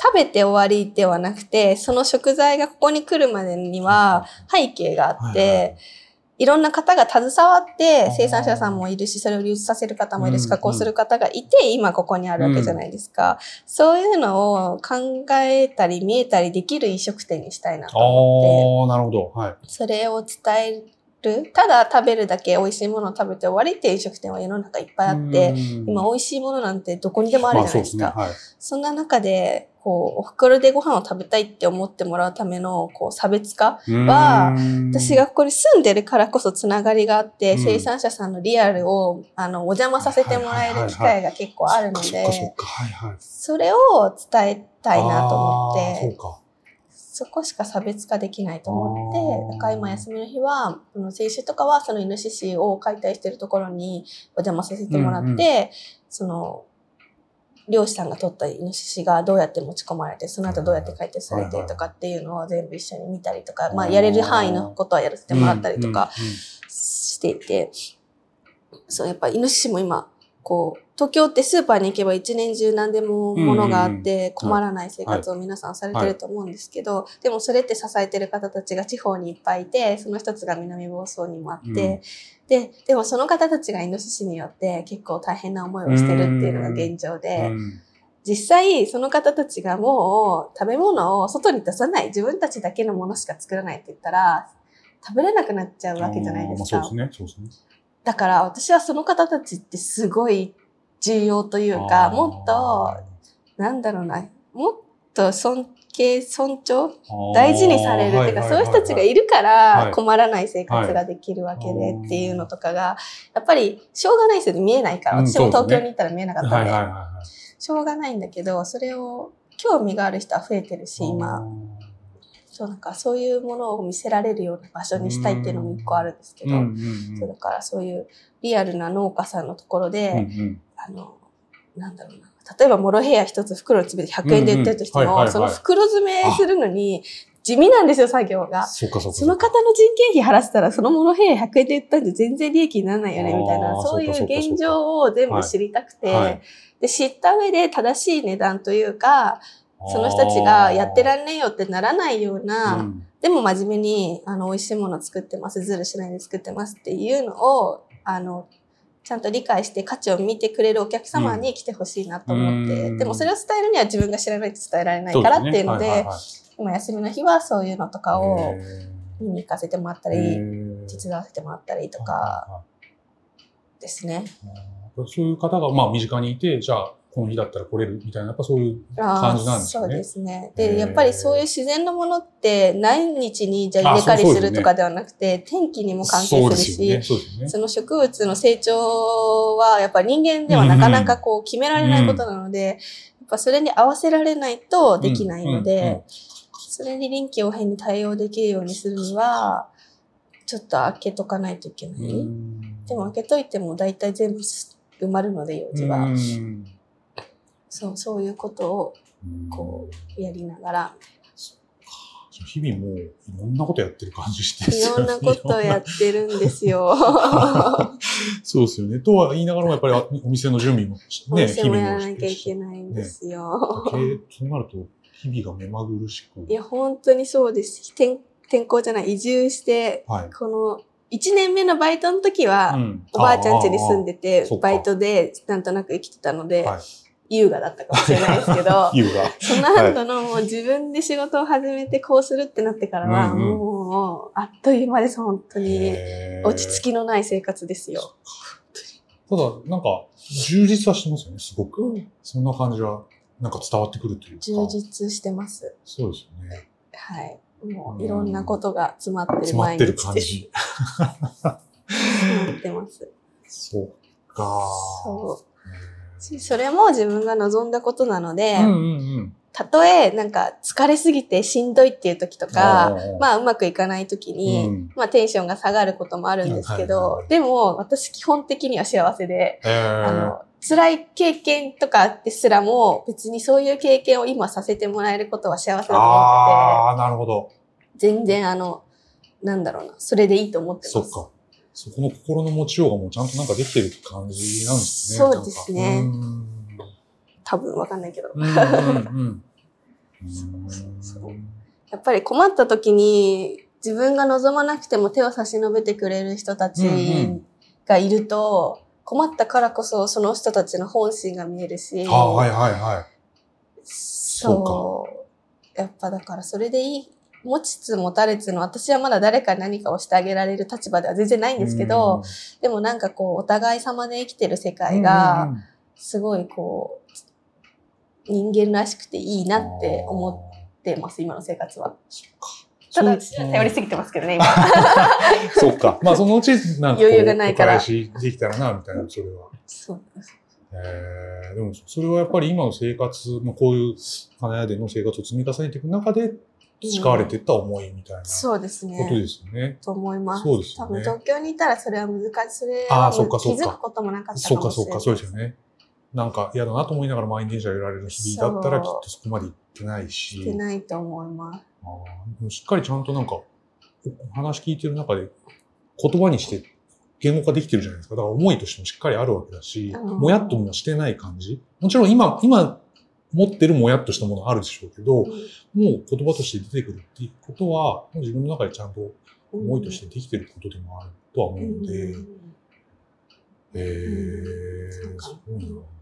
食べて終わりではなくて、その食材がここに来るまでには背景があっはいて、いろんな方が携わって生産者さんもいるし、それを流出させる方もいるし、加工する方がいて、今ここにあるわけじゃないですか。そういうのを考えたり見えたりできる飲食店にしたいなと思って。ああ、なるほど。はい。それを伝える。ただ食べるだけ美味しいものを食べて終わりっていう飲食店は世の中いっぱいあって、今美味しいものなんてどこにでもあるじゃないですか。まあそすね。はい。そんな中で、こう、お袋でご飯を食べたいって思ってもらうための、こう、差別化は私がここに住んでるからこそつながりがあって、うん生産者さんのリアルを、あの、お邪魔させてもらえる機会が結構あるので。それを伝えたいなと思って、か。そこしか差別化できないと思って、だから今休みの日は、先週とかはそのイノシシを解体してるところにお邪魔させてもらって、うんうん。その、漁師さんが取ったイノシシがどうやって持ち込まれて、その後どうやって解体されてとかっていうのを全部一緒に見たりとか、まあやれる範囲のことはやらせてもらったりとかしていて、そう、やっぱイノシシも今、こう、東京ってスーパーに行けば一年中何でも物があって困らない生活を皆さんされてると思うんですけど、でもそれって支えてる方たちが地方にいっぱいいて、その一つが南房総にもあって、で、でもその方たちがイノシシによって結構大変な思いをしてるっていうのが現状で、うん実際その方たちがもう食べ物を外に出さない、自分たちだけのものしか作らないって言ったら、食べれなくなっちゃうわけじゃないですか。まあそうですね。そうですね。だから私はその方たちってすごい重要というか、もっと、なんだろうな、もっと尊敬、尊重大事にされるっていうか、そういう人たちがいるかはい。ら困らない生活ができるわけでっていうのとかが、やっぱりしょうがないですよね、見えないから。うん私も東京に行ったら見えなかったんで。しょうがないんだけど、それを興味がある人は増えてるし、今、そうなんかそういうものを見せられるような場所にしたいっていうのも一個あるんですけど、そうだからそういうリアルな農家さんのところで、うんうんあの、なんだろうな。例えば、モロヘア一つ袋に詰めて100円で売ってるとしても、その袋詰めするのに地味なんですよ、作業が。その方の人件費払ってたら、そのモロヘア100円で売ったんで全然利益にならないよね、みたいあな、ーそういう現状を全部知りたくて、はい。で、知った上で正しい値段というか、その人たちがやってらんねえよってならないような、うん。でも真面目に、あの、美味しいもの作ってます、ズルしないで作ってますっていうのを、あの、ちゃんと理解して価値を見てくれるお客様に来てほしいなと思って、うん。でもそれを伝えるには自分が知らないと伝えられないからっていうので、そすね。はいはいはい。今休みの日はそういうのとかをへ見に行かせてもらったー。り、手伝わせてもらったりとかですね。はいそういう方が、まあ、身近にいて、じゃあ、この日だったら来れるみたいな、やっぱそういう感じなんですよね。そうですね。で、やっぱりそういう自然のものって何日にじゃあ入れ替えりするとかではなくて、天気にも関係するし、そね。ね。その植物の成長はやっぱり人間ではなかなかこう決められないことなので、やっぱそれに合わせられないとできないのうんうんうんで、それに臨機応変に対応できるようにするには、ちょっと開けとかないといけない。うんでも開けといても大体全部埋まるので、用事は。うんそう、そういうことをこうやりながら、日々もういろんなことやってる感じしていろんなことをやってるんですよ。そうですよね。とは言いながらもやっぱりあお店の準備もおね、店もやらなきゃいけないんですよ。経営そうなると日々が目まぐるしく。いや、本当にそうです。転転校じゃない、移住して、はい。この1年目のバイトの時は、うんおばあちゃん家に住んでてバイトでなんとなく生きてたので、はい優雅だったかもしれないですけど、優が。その後のもう自分で仕事を始めてこうするってなってからは、うんうんもう、あっという間です、本当に。落ち着きのない生活ですよ。ただ、なんか、充実はしてますよね、すごく。うんそんな感じは、なんか伝わってくるというか。充実してます。そうですよね。はい。もういろんなことが詰まってる詰まってる。感じ。詰まってます。そうか。そう。しそれも自分が望んだことなので、うんうんうん。たとえなんか疲れすぎてしんどいっていう時とか、あまあうまくいかない時に、うんまあテンションが下がることもあるんですけはいはいどはい、でも私基本的には幸せで、えーあの、辛い経験とかですらも別にそういう経験を今させてもらえることは幸せだと思ってあー、なるほど。て、全然あの、なんだろうな、それでいいと思ってます。そっか。そこの心の持ちようがもうちゃんとなんかできてる感じなんですね。そうですね多分わかんないけど。やっぱり困った時に自分が望まなくても手を差し伸べてくれる人たちがいると、困ったからこそその人たちの本心が見えるし、ああ、はいはいはい。そう。やっぱだからそれでいい。持ちつ持たれつの私はまだ誰かに何かをしてあげられる立場では全然ないんですけど、でもなんかこうお互い様で生きてる世うん、界がすごいこう人間らしくていいなって思ってます、今の生活は。ただ頼りすぎてますけどね、今。そっか。まあそのうち、なんか余裕がないからお返しできたらな、みたいな、それは。そうです。えー、でもそれはやっぱり今の生活、まあ、こういう金谷での生活を積み重ねていく中で培われていった思いみたいなこそうですとね。ですよね。と思います。そうですよね多分東京にいたらそれは難しい。それあはーそっかそっか気づくこともなかったそうかそうか。そうですよね。なんか嫌だなと思いながら満員電車で揺られる日々だったらきっとそこまで行ってないし。してないと思います。しっかりちゃんとなんか、お話聞いてる中で言葉にして言語化できてるじゃないですか。だから思いとしてもしっかりあるわけだし、うんもやっともしてない感じ。もちろん今、今持ってるもやっとしたものあるでしょうけど、もう言葉として出てくるっていうことは、もう自分の中でちゃんと思いとしてできてることでもあるとは思うので、うん。えー、そうな。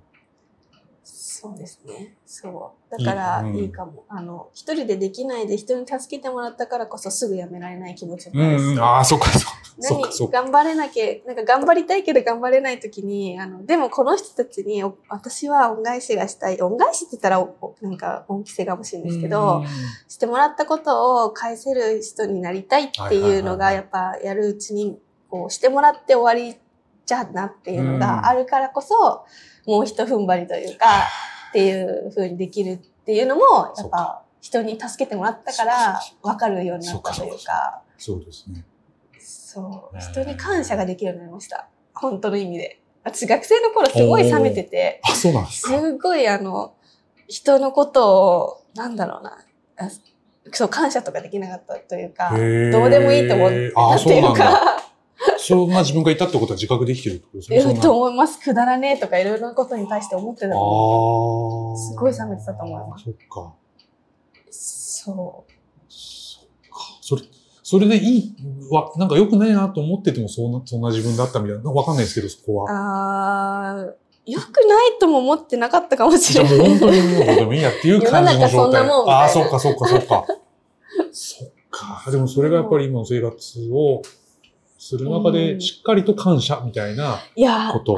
そうですね。そう。だからいいかも。あの、一人でできないで人に助けてもらったからこそすぐやめられない気持ちうもあるし。ん、うん、ああ、そっか、そっか。そっ何。頑張れなきゃ、なんか頑張りたいけど頑張れないときに、あの、でもこの人たちにお私は恩返しがしたい。恩返しって言ったらなんか恩着せがましいんですけど、うん、してもらったことを返せる人になりたいっていうのが、やっぱやるうちに、こうしてもらって終わりじゃなっていうのがあるからこそ、もう一踏ん張りというか、っていう風にできるっていうのも、やっぱ人に助けてもらったから分かるようになったというか。か、そうですね。そう、ね。人に感謝ができるようになりました。本当の意味で。私学生の頃すごい冷めてて、あ、そうなんですか。すごいあの、人のことを、なんだろうな、あそう、感謝とかできなかったというか、どうでもいいと思ってあたっていうか、そんな自分がいたってことは自覚できてるってことですね。いるそんなと思います。くだらねえとかいろいろなことに対して思ってたと思う。ああ。すごい冷めてたと思いますそっか。そう。そっか。それ、それでいいわ、なんか良くないなと思っててもそんな、そんな自分だったみたいな。わかんないですけど、そこは。あー、良くないとも思ってなかったかもしれない。本当にもうどうでもいいやっていう感じの状態。ああ、そっかそっかそっか。そっか。でもそれがやっぱり今の生活をする中うでんしっかりと感謝みたいなこと。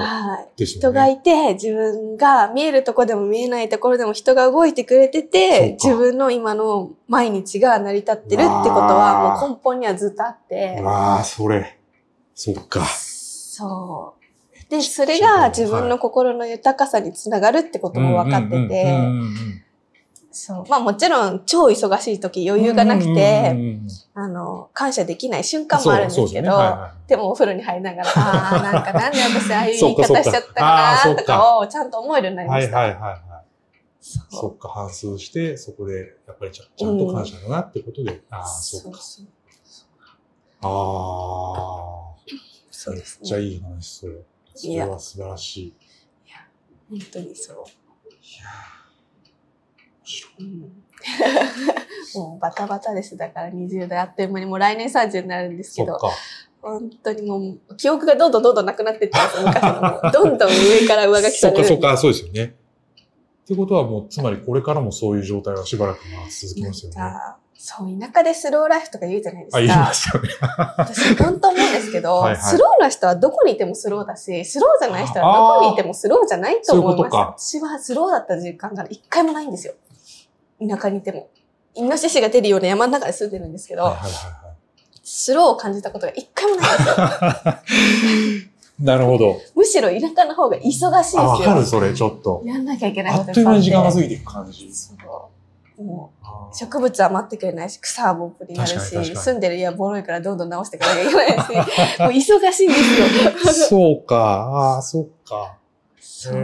ですよね。人がいて、自分が見えるところでも見えないところでも人が動いてくれてて、自分の今の毎日が成り立ってるってことはもう根本にはずっとあってう、わあ、それ。そっか。そう。で、それが自分の心の豊かさにつながるってことも分かってて、うんうんうんうんそう。まあもちろん超忙しい時余裕がなくて、あの、感謝できない瞬間もあるんですけど、ですよねはいはいでもお風呂に入りながら、ああ、なんかなんで私ああいう言い方しちゃったかなとかかをちゃんと思えるようになりました。はいはいはいはい。そっか、反数して、そこで、やっぱりちゃちゃんと感謝だなってことで、ああ、そっか。そうああ、そうですめっちゃね。いい話、それ。そいやれは素晴らしい。い本当にそう。い。うん もうバタバタです。だから20代あっという間にもう来年30になるんですけど。本当にもう記憶がどんどんどんどんなくなってってま。どんどん上から上書きされる。そっかそっか、そうですよね。ってことはもう、つまりこれからもそういう状態はしばらくまあ続きますよね。そう、田舎でスローライフとか言うじゃないですか。あ、言いましたよね。私本当思うんですけど、はいはいスローな人はどこにいてもスローだし、スローじゃない人はどこにいてもスローじゃないと思いました。そういう私はスローだった時間が一回もないんですよ。田舎にいても。イノシシが出るような山の中で住んでるんですけど、はいはいはいスローを感じたことが一回もないんですよ。はい。なるほど。むしろ田舎の方が忙しいですあ、よ。わかる、それ、ちょっと。やんなきゃいけないあことっという間に時間が過ぎていく感じ。ぱいあってもう植物は待ってくれないし、草はボップになるし、住んでる家はボロいからどんどん直していかなきゃいけないし、もう忙しいんですよ。そうか。ああ、そうか。そう。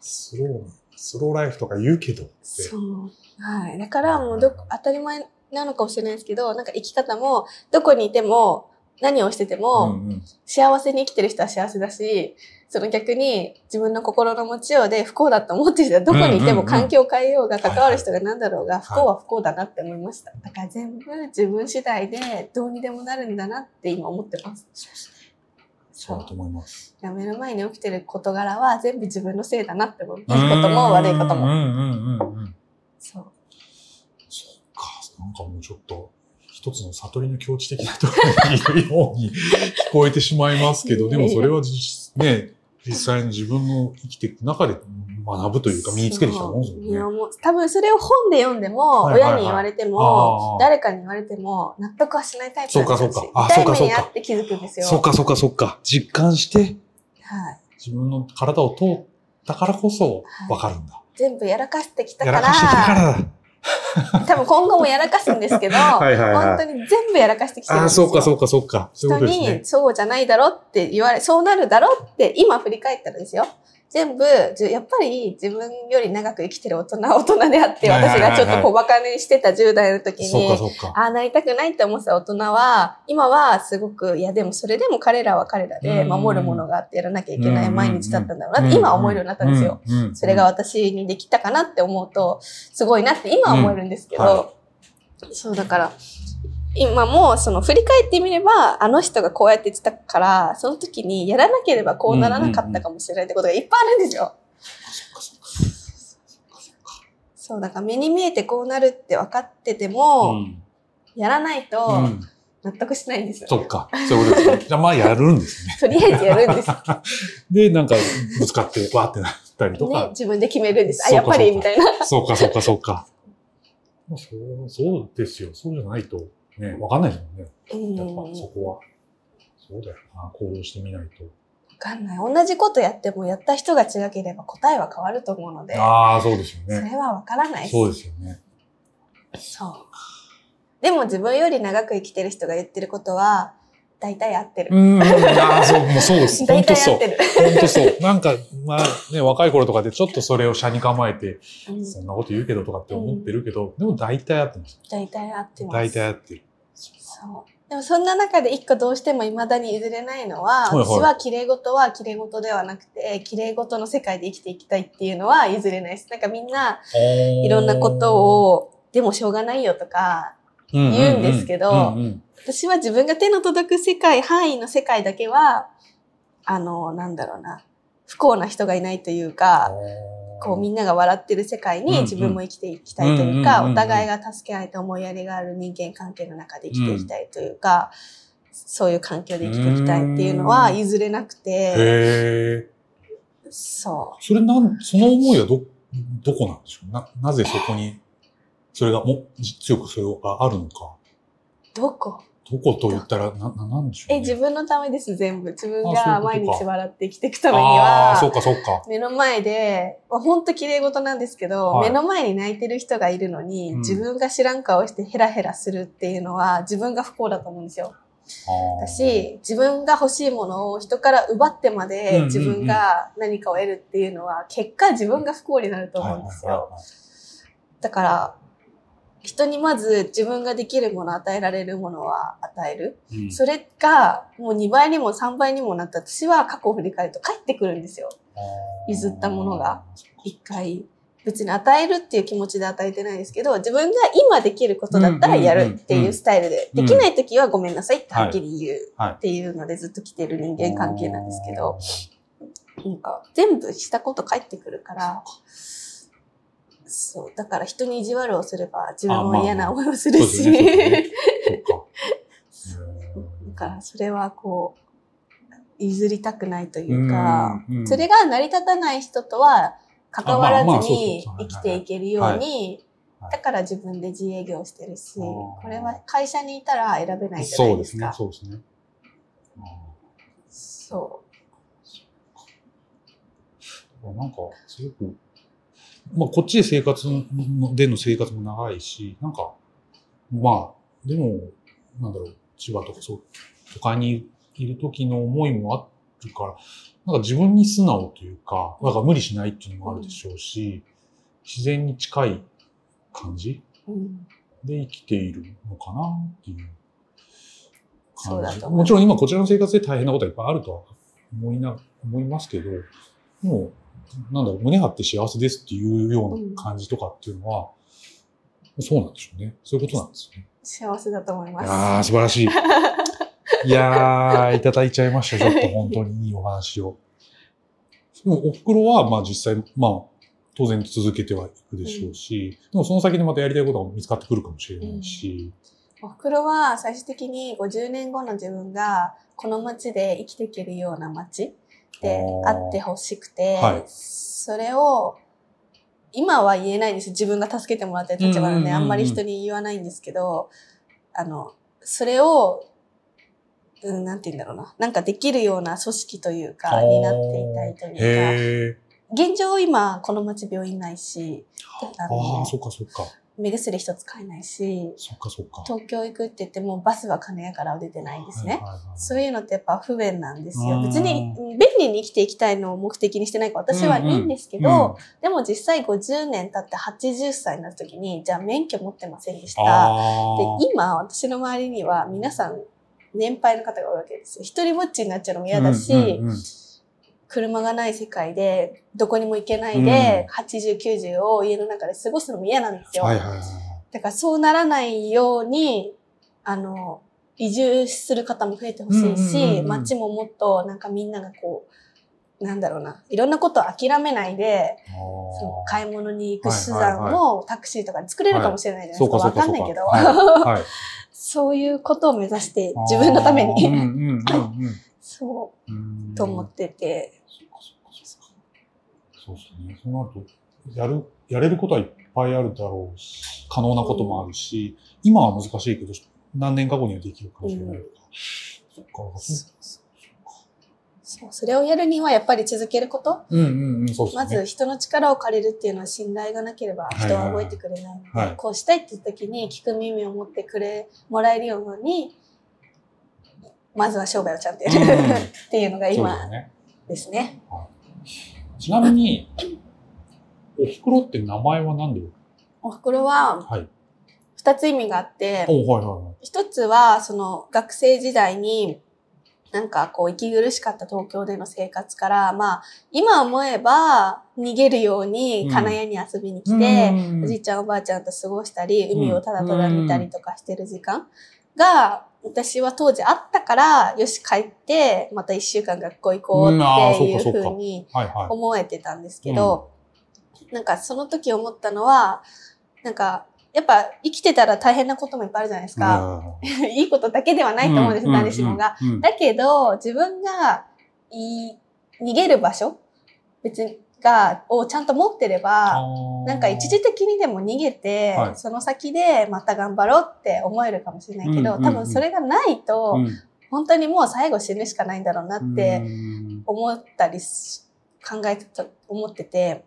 スロー、スローライフとか言うけど。そう。はい。だからもうどこ、当たり前なのかもしれないですけど、なんか生き方も、どこにいても、何をしてても、うんうん幸せに生きてる人は幸せだし、その逆に自分の心の持ちようで不幸だと思ってる人はどこにいても環境を変えようが関わる人が何だろうがい不幸は不幸だなって思いました。だから全部自分次第でどうにでもなるんだなって今思ってます。そうだと思います。いや目の前に起きてる事柄は全部自分のせいだなって思う。いいことも悪いことも。うんうんうんうん。そう。そっか。なんかもうちょっと、一つの悟りの境地的なところにいるように聞こえてしまいますけど、でもそれは実ね、実際に自分の生きていく中で学ぶというか身につけてきたもんいやもう多分それを本で読んでも、親に言われてあもー、誰かに言われても、納得はしないタイプなんですよそうかそうかあ痛い目にあって気づくんですよ。そうかそうかそうか。実感してはい。自分の体を通ったからこそわかるんだ。全部やらかしてきたから、やらかしてきたからだ。多分今後もやらかすんですけど、いはいはい本当に全部やらかしてきてるんああ、ですよ。そうかそうかそうか。そういう人に。そうじゃないだろって言われ、そうなるだろって今振り返ったらですよ。全部、やっぱり自分より長く生きてる大人は大人であって、私がちょっと小馬鹿にしてた10代の時に。ああなりたくないって思ってた大人は、今はすごく、いやでもそれでも彼らは彼らでうん。守るものがあってやらなきゃいけない毎日だったんだろうなってうん。今思えるようになったんですよ。それが、私にできたかなって思うと、すごいなって今は思えるんですけど、そうだから、今もその振り返ってみれば、あの人がこうやって言ってたから、その時にやらなければこうならなかったかもしれないってことがいっぱいあるんですよ。そう、だから目に見えてこうなるって分かってても、うんやらないとうん納得しないんですよ。そっか。そういうことですね。じゃあまあやるんですね。とりあえずやるんです。で、なんかぶつかってわーってなったりとねか、。自分で決めるんです。あ、やっぱりみたいな。そうかそうかそうか。まあそう、そうですよ。そうじゃないとね、わかんないですもんね。やっぱうん。そこは。そうだよな。行動してみないと。わかんない。同じことやってもやった人が違ければ答えは変わると思うので、ああ、そうですよね。それはわからないそうですよね。そう。でも自分より長く生きてる人が言ってることは、大体合ってる。うん。ああ、そう、もうそうです。大本当そう体合って。る。本当そう。なんか、まあね、若い頃とかでちょっとそれを車に構えて、うんそんなこと言うけどとかって思ってるけど、でも大体合ってます。大体合ってます。大体合ってる。そう。でもそんな中で一個どうしても未だに譲れないのは、はいはい私は綺麗事は綺麗事ではなくて、綺麗事の世界で生きていきたいっていうのは譲れないです。なんかみんな、いろんなことを、でもしょうがないよとか、言うんですけどうんうん私は自分が手の届く世界、範囲の世界だけは、あの、なんだろうな、不幸な人がいないというか、こうみんなが笑ってる世界に自分も生きていきたいというか、お互いが助け合いと思いやりがある人間関係の中で生きていきたいというか、そういう環境で生きていきたいっていうのは譲れなくて、へえ。そそれなん、その思いはど、どこなんでしょう？な、なぜそこに、それがも、強くそれがあるのか。う。どこ？どこと言ったら、な、ななんでしょう、ね。え、自分のためです、全部。自分が毎日笑って生きていくためにああー、そうは、かそうか。目の前で、まあ、ほんと綺麗事なんですけど、はい目の前に泣いてる人がいるのに、うん自分が知らん顔してヘラヘラするっていうのは自分が不幸だと思うんですよ。だし、自分が欲しいものを人から奪ってまでうん自分が何かを得るっていうのは、結果自分が不幸になると思うんですよ。だから、人にまず自分ができるもの、与えられるものは与える。うんそれがもう2倍にも3倍にもなった私は過去を振り返ると帰ってくるんですよ。譲ったものが。一回。別に与えるっていう気持ちで与えてないですけど、自分が今できることだったらやるっていうスタイルで、うんできない時はごめんなさいってはっきり言うはいっていうのでずっと来てる人間関係なんですけど、なんか全部したこと返ってくるから、そう、だから人に意地悪をすれば自分も嫌な思いをするし。だからそれはこう、譲りたくないというか、うんうん。それが成り立たない人とは関わらずに生きていけるようにはい、だから自分で自営業してるし、これは会社にいたら選べないじゃないうですか。。そうですね。そなんか、すごく、まあ、こっちで生活の、での生活も長いし、なんか、まあ、でも、なんだろう、千葉とかそう、都会にいる時の思いもあるから、なんか自分に素直というか、なんか無理しないっていうのもあるでしょうし、自然に近い感じうんで生きているのかなっていう感じ。もちろん今こちらの生活で大変なことはいっぱいあるとは思いな、思いますけど、でも、なんだろう、胸張って幸せですっていうような感じとかっていうのは、そうなんでしょうね。そういうことなんですよね。幸せだと思います。いやー、素晴らしい。いやー、いただいちゃいました。ちょっと本当にいいお話を。でも、お袋は、まあ実際、まあ、当然続けてはいくでしょうし、でもその先でまたやりたいことが見つかってくるかもしれないし、お袋は最終的に50年後の自分がこの街で生きていけるような街であーあってほしくて、はいそれを今は言えないんです自分が助けてもらってる立場なんうんうんうんあんまり人に言わないんですけど、あの、それを、うん、なんて言うんだろうな。なんかできるような組織というか、になっていたいというか。現状今この街病院ないし、ああそっかそっか。目薬一つ買えないし、そっかそっか。東京行くって言ってもバスは金谷からは出てないんですね。そういうのってやっぱ不便なんですよ。うん別に便利に生きていきたいのを目的にしてないから私はいいんですけど、うんうんでも実際50年経って80歳になった時に、じゃあ免許持ってませんでした。あで、今私の周りには皆さん年配の方が多いわけですよ。一人ぼっちになっちゃうのも嫌だし、うんうんうん車がない世界でどこにも行けないで、80、90を家の中で過ごすのも嫌なんですよ。はいはいはい。だからそうならないように、あの、移住する方も増えてほしいうんうんうんし、うん。街ももっとなんかみんながこう、なんだろうな、いろんなことを諦めないで、その買い物に行く手段はいはいもタクシーとかで作れるかもしれないじゃない。ですか。わそうか。んないけど、はい。はい。そういうことを目指して自分のためうんに、うんうんうん。そうう、んと思ってて、そうですね。そうなると、やる、やれることはいっぱいあるだろうし、可能なこともあるし、今は難しいけど、何年か後にはできるかもしれないとか。そっか、そうそうそうそれをやるにはやっぱり続けることうんうんうん、そうですね。まず人の力を借りるっていうのは信頼がなければ人は覚えてくれないので、はいこうしたいって時に聞く耳を持ってくれ、もらえるように、まずは商売をちゃんとやる、うん。っていうのがそうですね。ですね。ちなみに、おふくろって名前は何で？お袋ははい。二つ意味があって、おはいつはその学生時代になんかこう息苦しかった東京での生活から、まあ今思えば逃げるように金谷に遊びに来て、うん。おじいちゃんおばあちゃんと過ごしたり、海をただただ見たりとかしてる時間が、私は当時あったから、よし帰って、また一週間学校行こうっていうふうに。思えてたんですけど、なんかその時思ったのは、なんか、やっぱ生きてたら大変なこともいっぱいあるじゃないですか。いいことだけではないと思うんです、誰しもが。。だけど、自分がいい逃げる場所別にが、をちゃんと持ってれば、なんか一時的にでも逃げて、はい。その先でまた頑張ろうって思えるかもしれないけど、うんうんうん。多分それがないと、うん。本当にもう最後死ぬしかないんだろうなってうん。思ったりし考えてた、思ってて、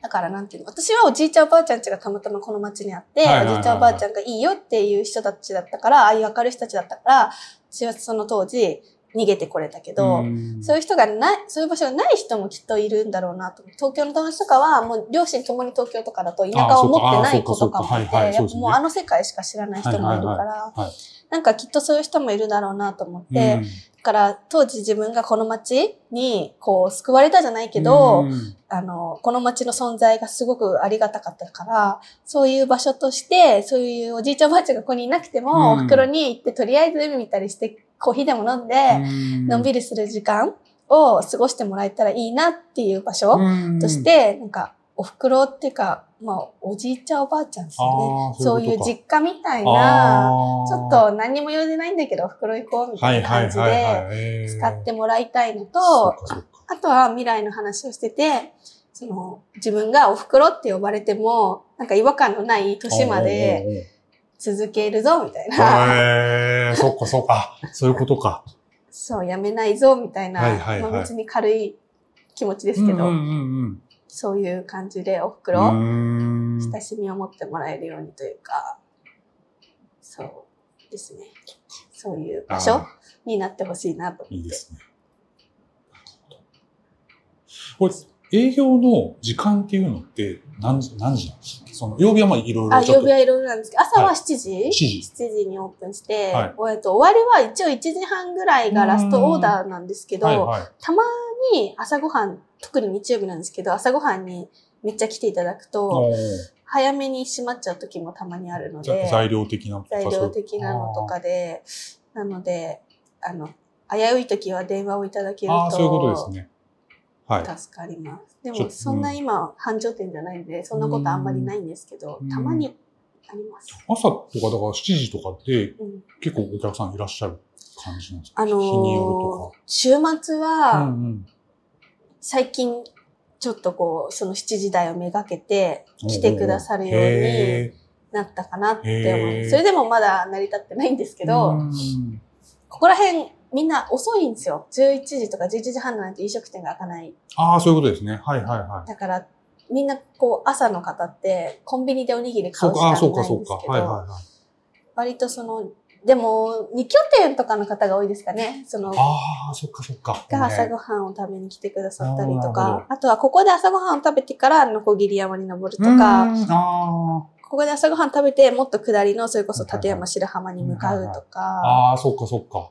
だからなんていうの、私はおじいちゃんおばあちゃんちがたまたまこの町にあって、はいはいはいはい。おじいちゃんおばあちゃんがいいよっていう人たちだったから、ああいう明るい人たちだったから、私はその当時逃げてこれたけど、ん。そういう人がない、そういう場所がない人もきっといるんだろうなと。東京の友達とかは、もう両親ともに東京とかだと田舎を持ってない子とかもいて、あそうかあそうか。はいはい。そうですね。もうあの世界しか知らない人もいるから、なんかきっとそういう人もいるだろうなと思って、だから当時自分がこの街にこう救われたじゃないけど、うん。あの、この街の存在がすごくありがたかったから、そういう場所として、そういうおじいちゃんおばあちゃんがここにいなくても、うん。お袋に行ってとりあえず海見たりして、コーヒーでも飲んで、のんびりする時間を過ごしてもらえたらいいなっていう場所とし、て、なんか、お袋っていうか、まあ、おじいちゃんおばあちゃんですよね。そういう実家みたいな、ちょっと何にも用事ないんだけど、お袋行こうみたいな感じで、使ってももらいたいのと、あとは未来の話をしてて、その、自分がお袋って呼ばれても、なんか違和感のない年まで続けるぞ、みたいな。へえ、そっかそっか。そういうことか。そう、やめないぞ、みたいな。はいはいはいまあ別に軽い気持ちですけど。うんうんうんうんそういう感じでおう袋、ーん親しみを持ってもらえるようにというか、そうですね。そういう場所あになってほしいなと思って。いいですね。営業の時間っていうのって何時、何時なんですか？その、曜日はまあいろいあ、ろちょっと。曜日はいろいろなんですけど、朝ははい7時、7時。7時にオープンして、はいえっと終わりは一応1時半ぐらいがラストオーダーなんですけど、はいはい。たまに朝ごはん、特に日曜日なんですけど、朝ごはんにめっちゃ来ていただくと、早めに閉まっちゃう時もたまにあるので、ざ材料的な材料的なのとかで、なので、あの、危うい時は電話をいただけるああー、そういうこととですね。はい。助かります。でも、そんな今、繁盛店じゃないんで、そんなことあんまりないんですけどうん、たまにあります。朝とか、だから7時とかでうん結構お客さんいらっしゃる感じなんですか？あの日によー週末。は、うんうん最近、ちょっとこう、その7時台をめがけて来てくださるようにへなったかなって思う。それでもまだ成り立ってないんですけーど、うんここら辺みんな遅いんですよ。11時とか11時半なんて飲食店が開かない。ああ、そういうことですね。はいはいはい。だから、みんなこう朝の方ってコンビニでおにぎり買そうしかないそうか、んですけど、そうか。はいはいはい。割とその、でも、二拠点とかの方が多いですかね。その、ああ、そっかそっか。が朝ねごはんを食べに来てくださったりとか、あとはここで朝ごはんを食べてからのこぎり山に登るとうか、ここで朝ごはん食べてもっと下りのそれこそ立山白浜に向かうとあ、か、ああ、そっかそっか。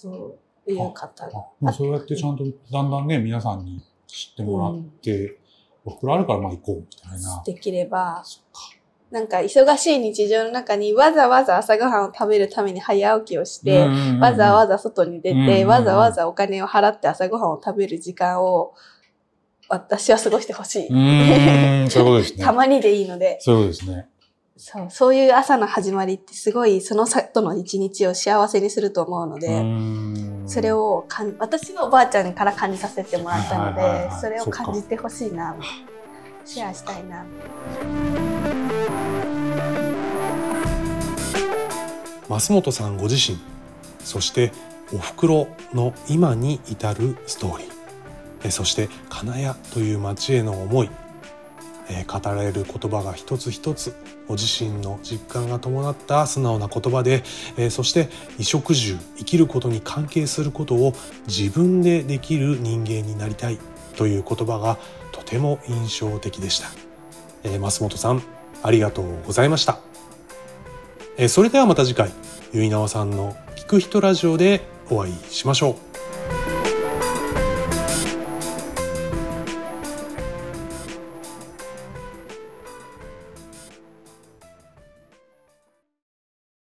そういう方が。もうそうやってちゃんとだんだんね、皆さんに知ってもらって、お袋あるからまあ行こうみたいな。できれば。なんか忙しい日常の中にわざわざ朝ごはんを食べるために早起きをして、わざわざ、ざ外に出て、うんわざわざお金を払って朝ごはんを食べる時間を私は過ごしてほしい。そういうことですね。たまにでいいので、そういうことですね。そう、そういう朝の始まりってすごいその後の一日を幸せにすると思うのうで、それ、をかん、私はおばあちゃんから感じさせてもらったのはいはいはいは、い。でそれを感じてほしいな、シェアしたいな。増本さんご自身そしてお袋の今に至るストーリー。えそして金谷という町への思いえー語られる言葉が一つ一つご自身の実感が伴った素直な言葉で、えーそして衣食住生きることに関係することを自分でできる人間になりたいという言葉がとても印象的でした、えー増本さんありがとうございました。えーそれではまた次回ゆいなわさんの聞く人ラジオでお会いしましょう。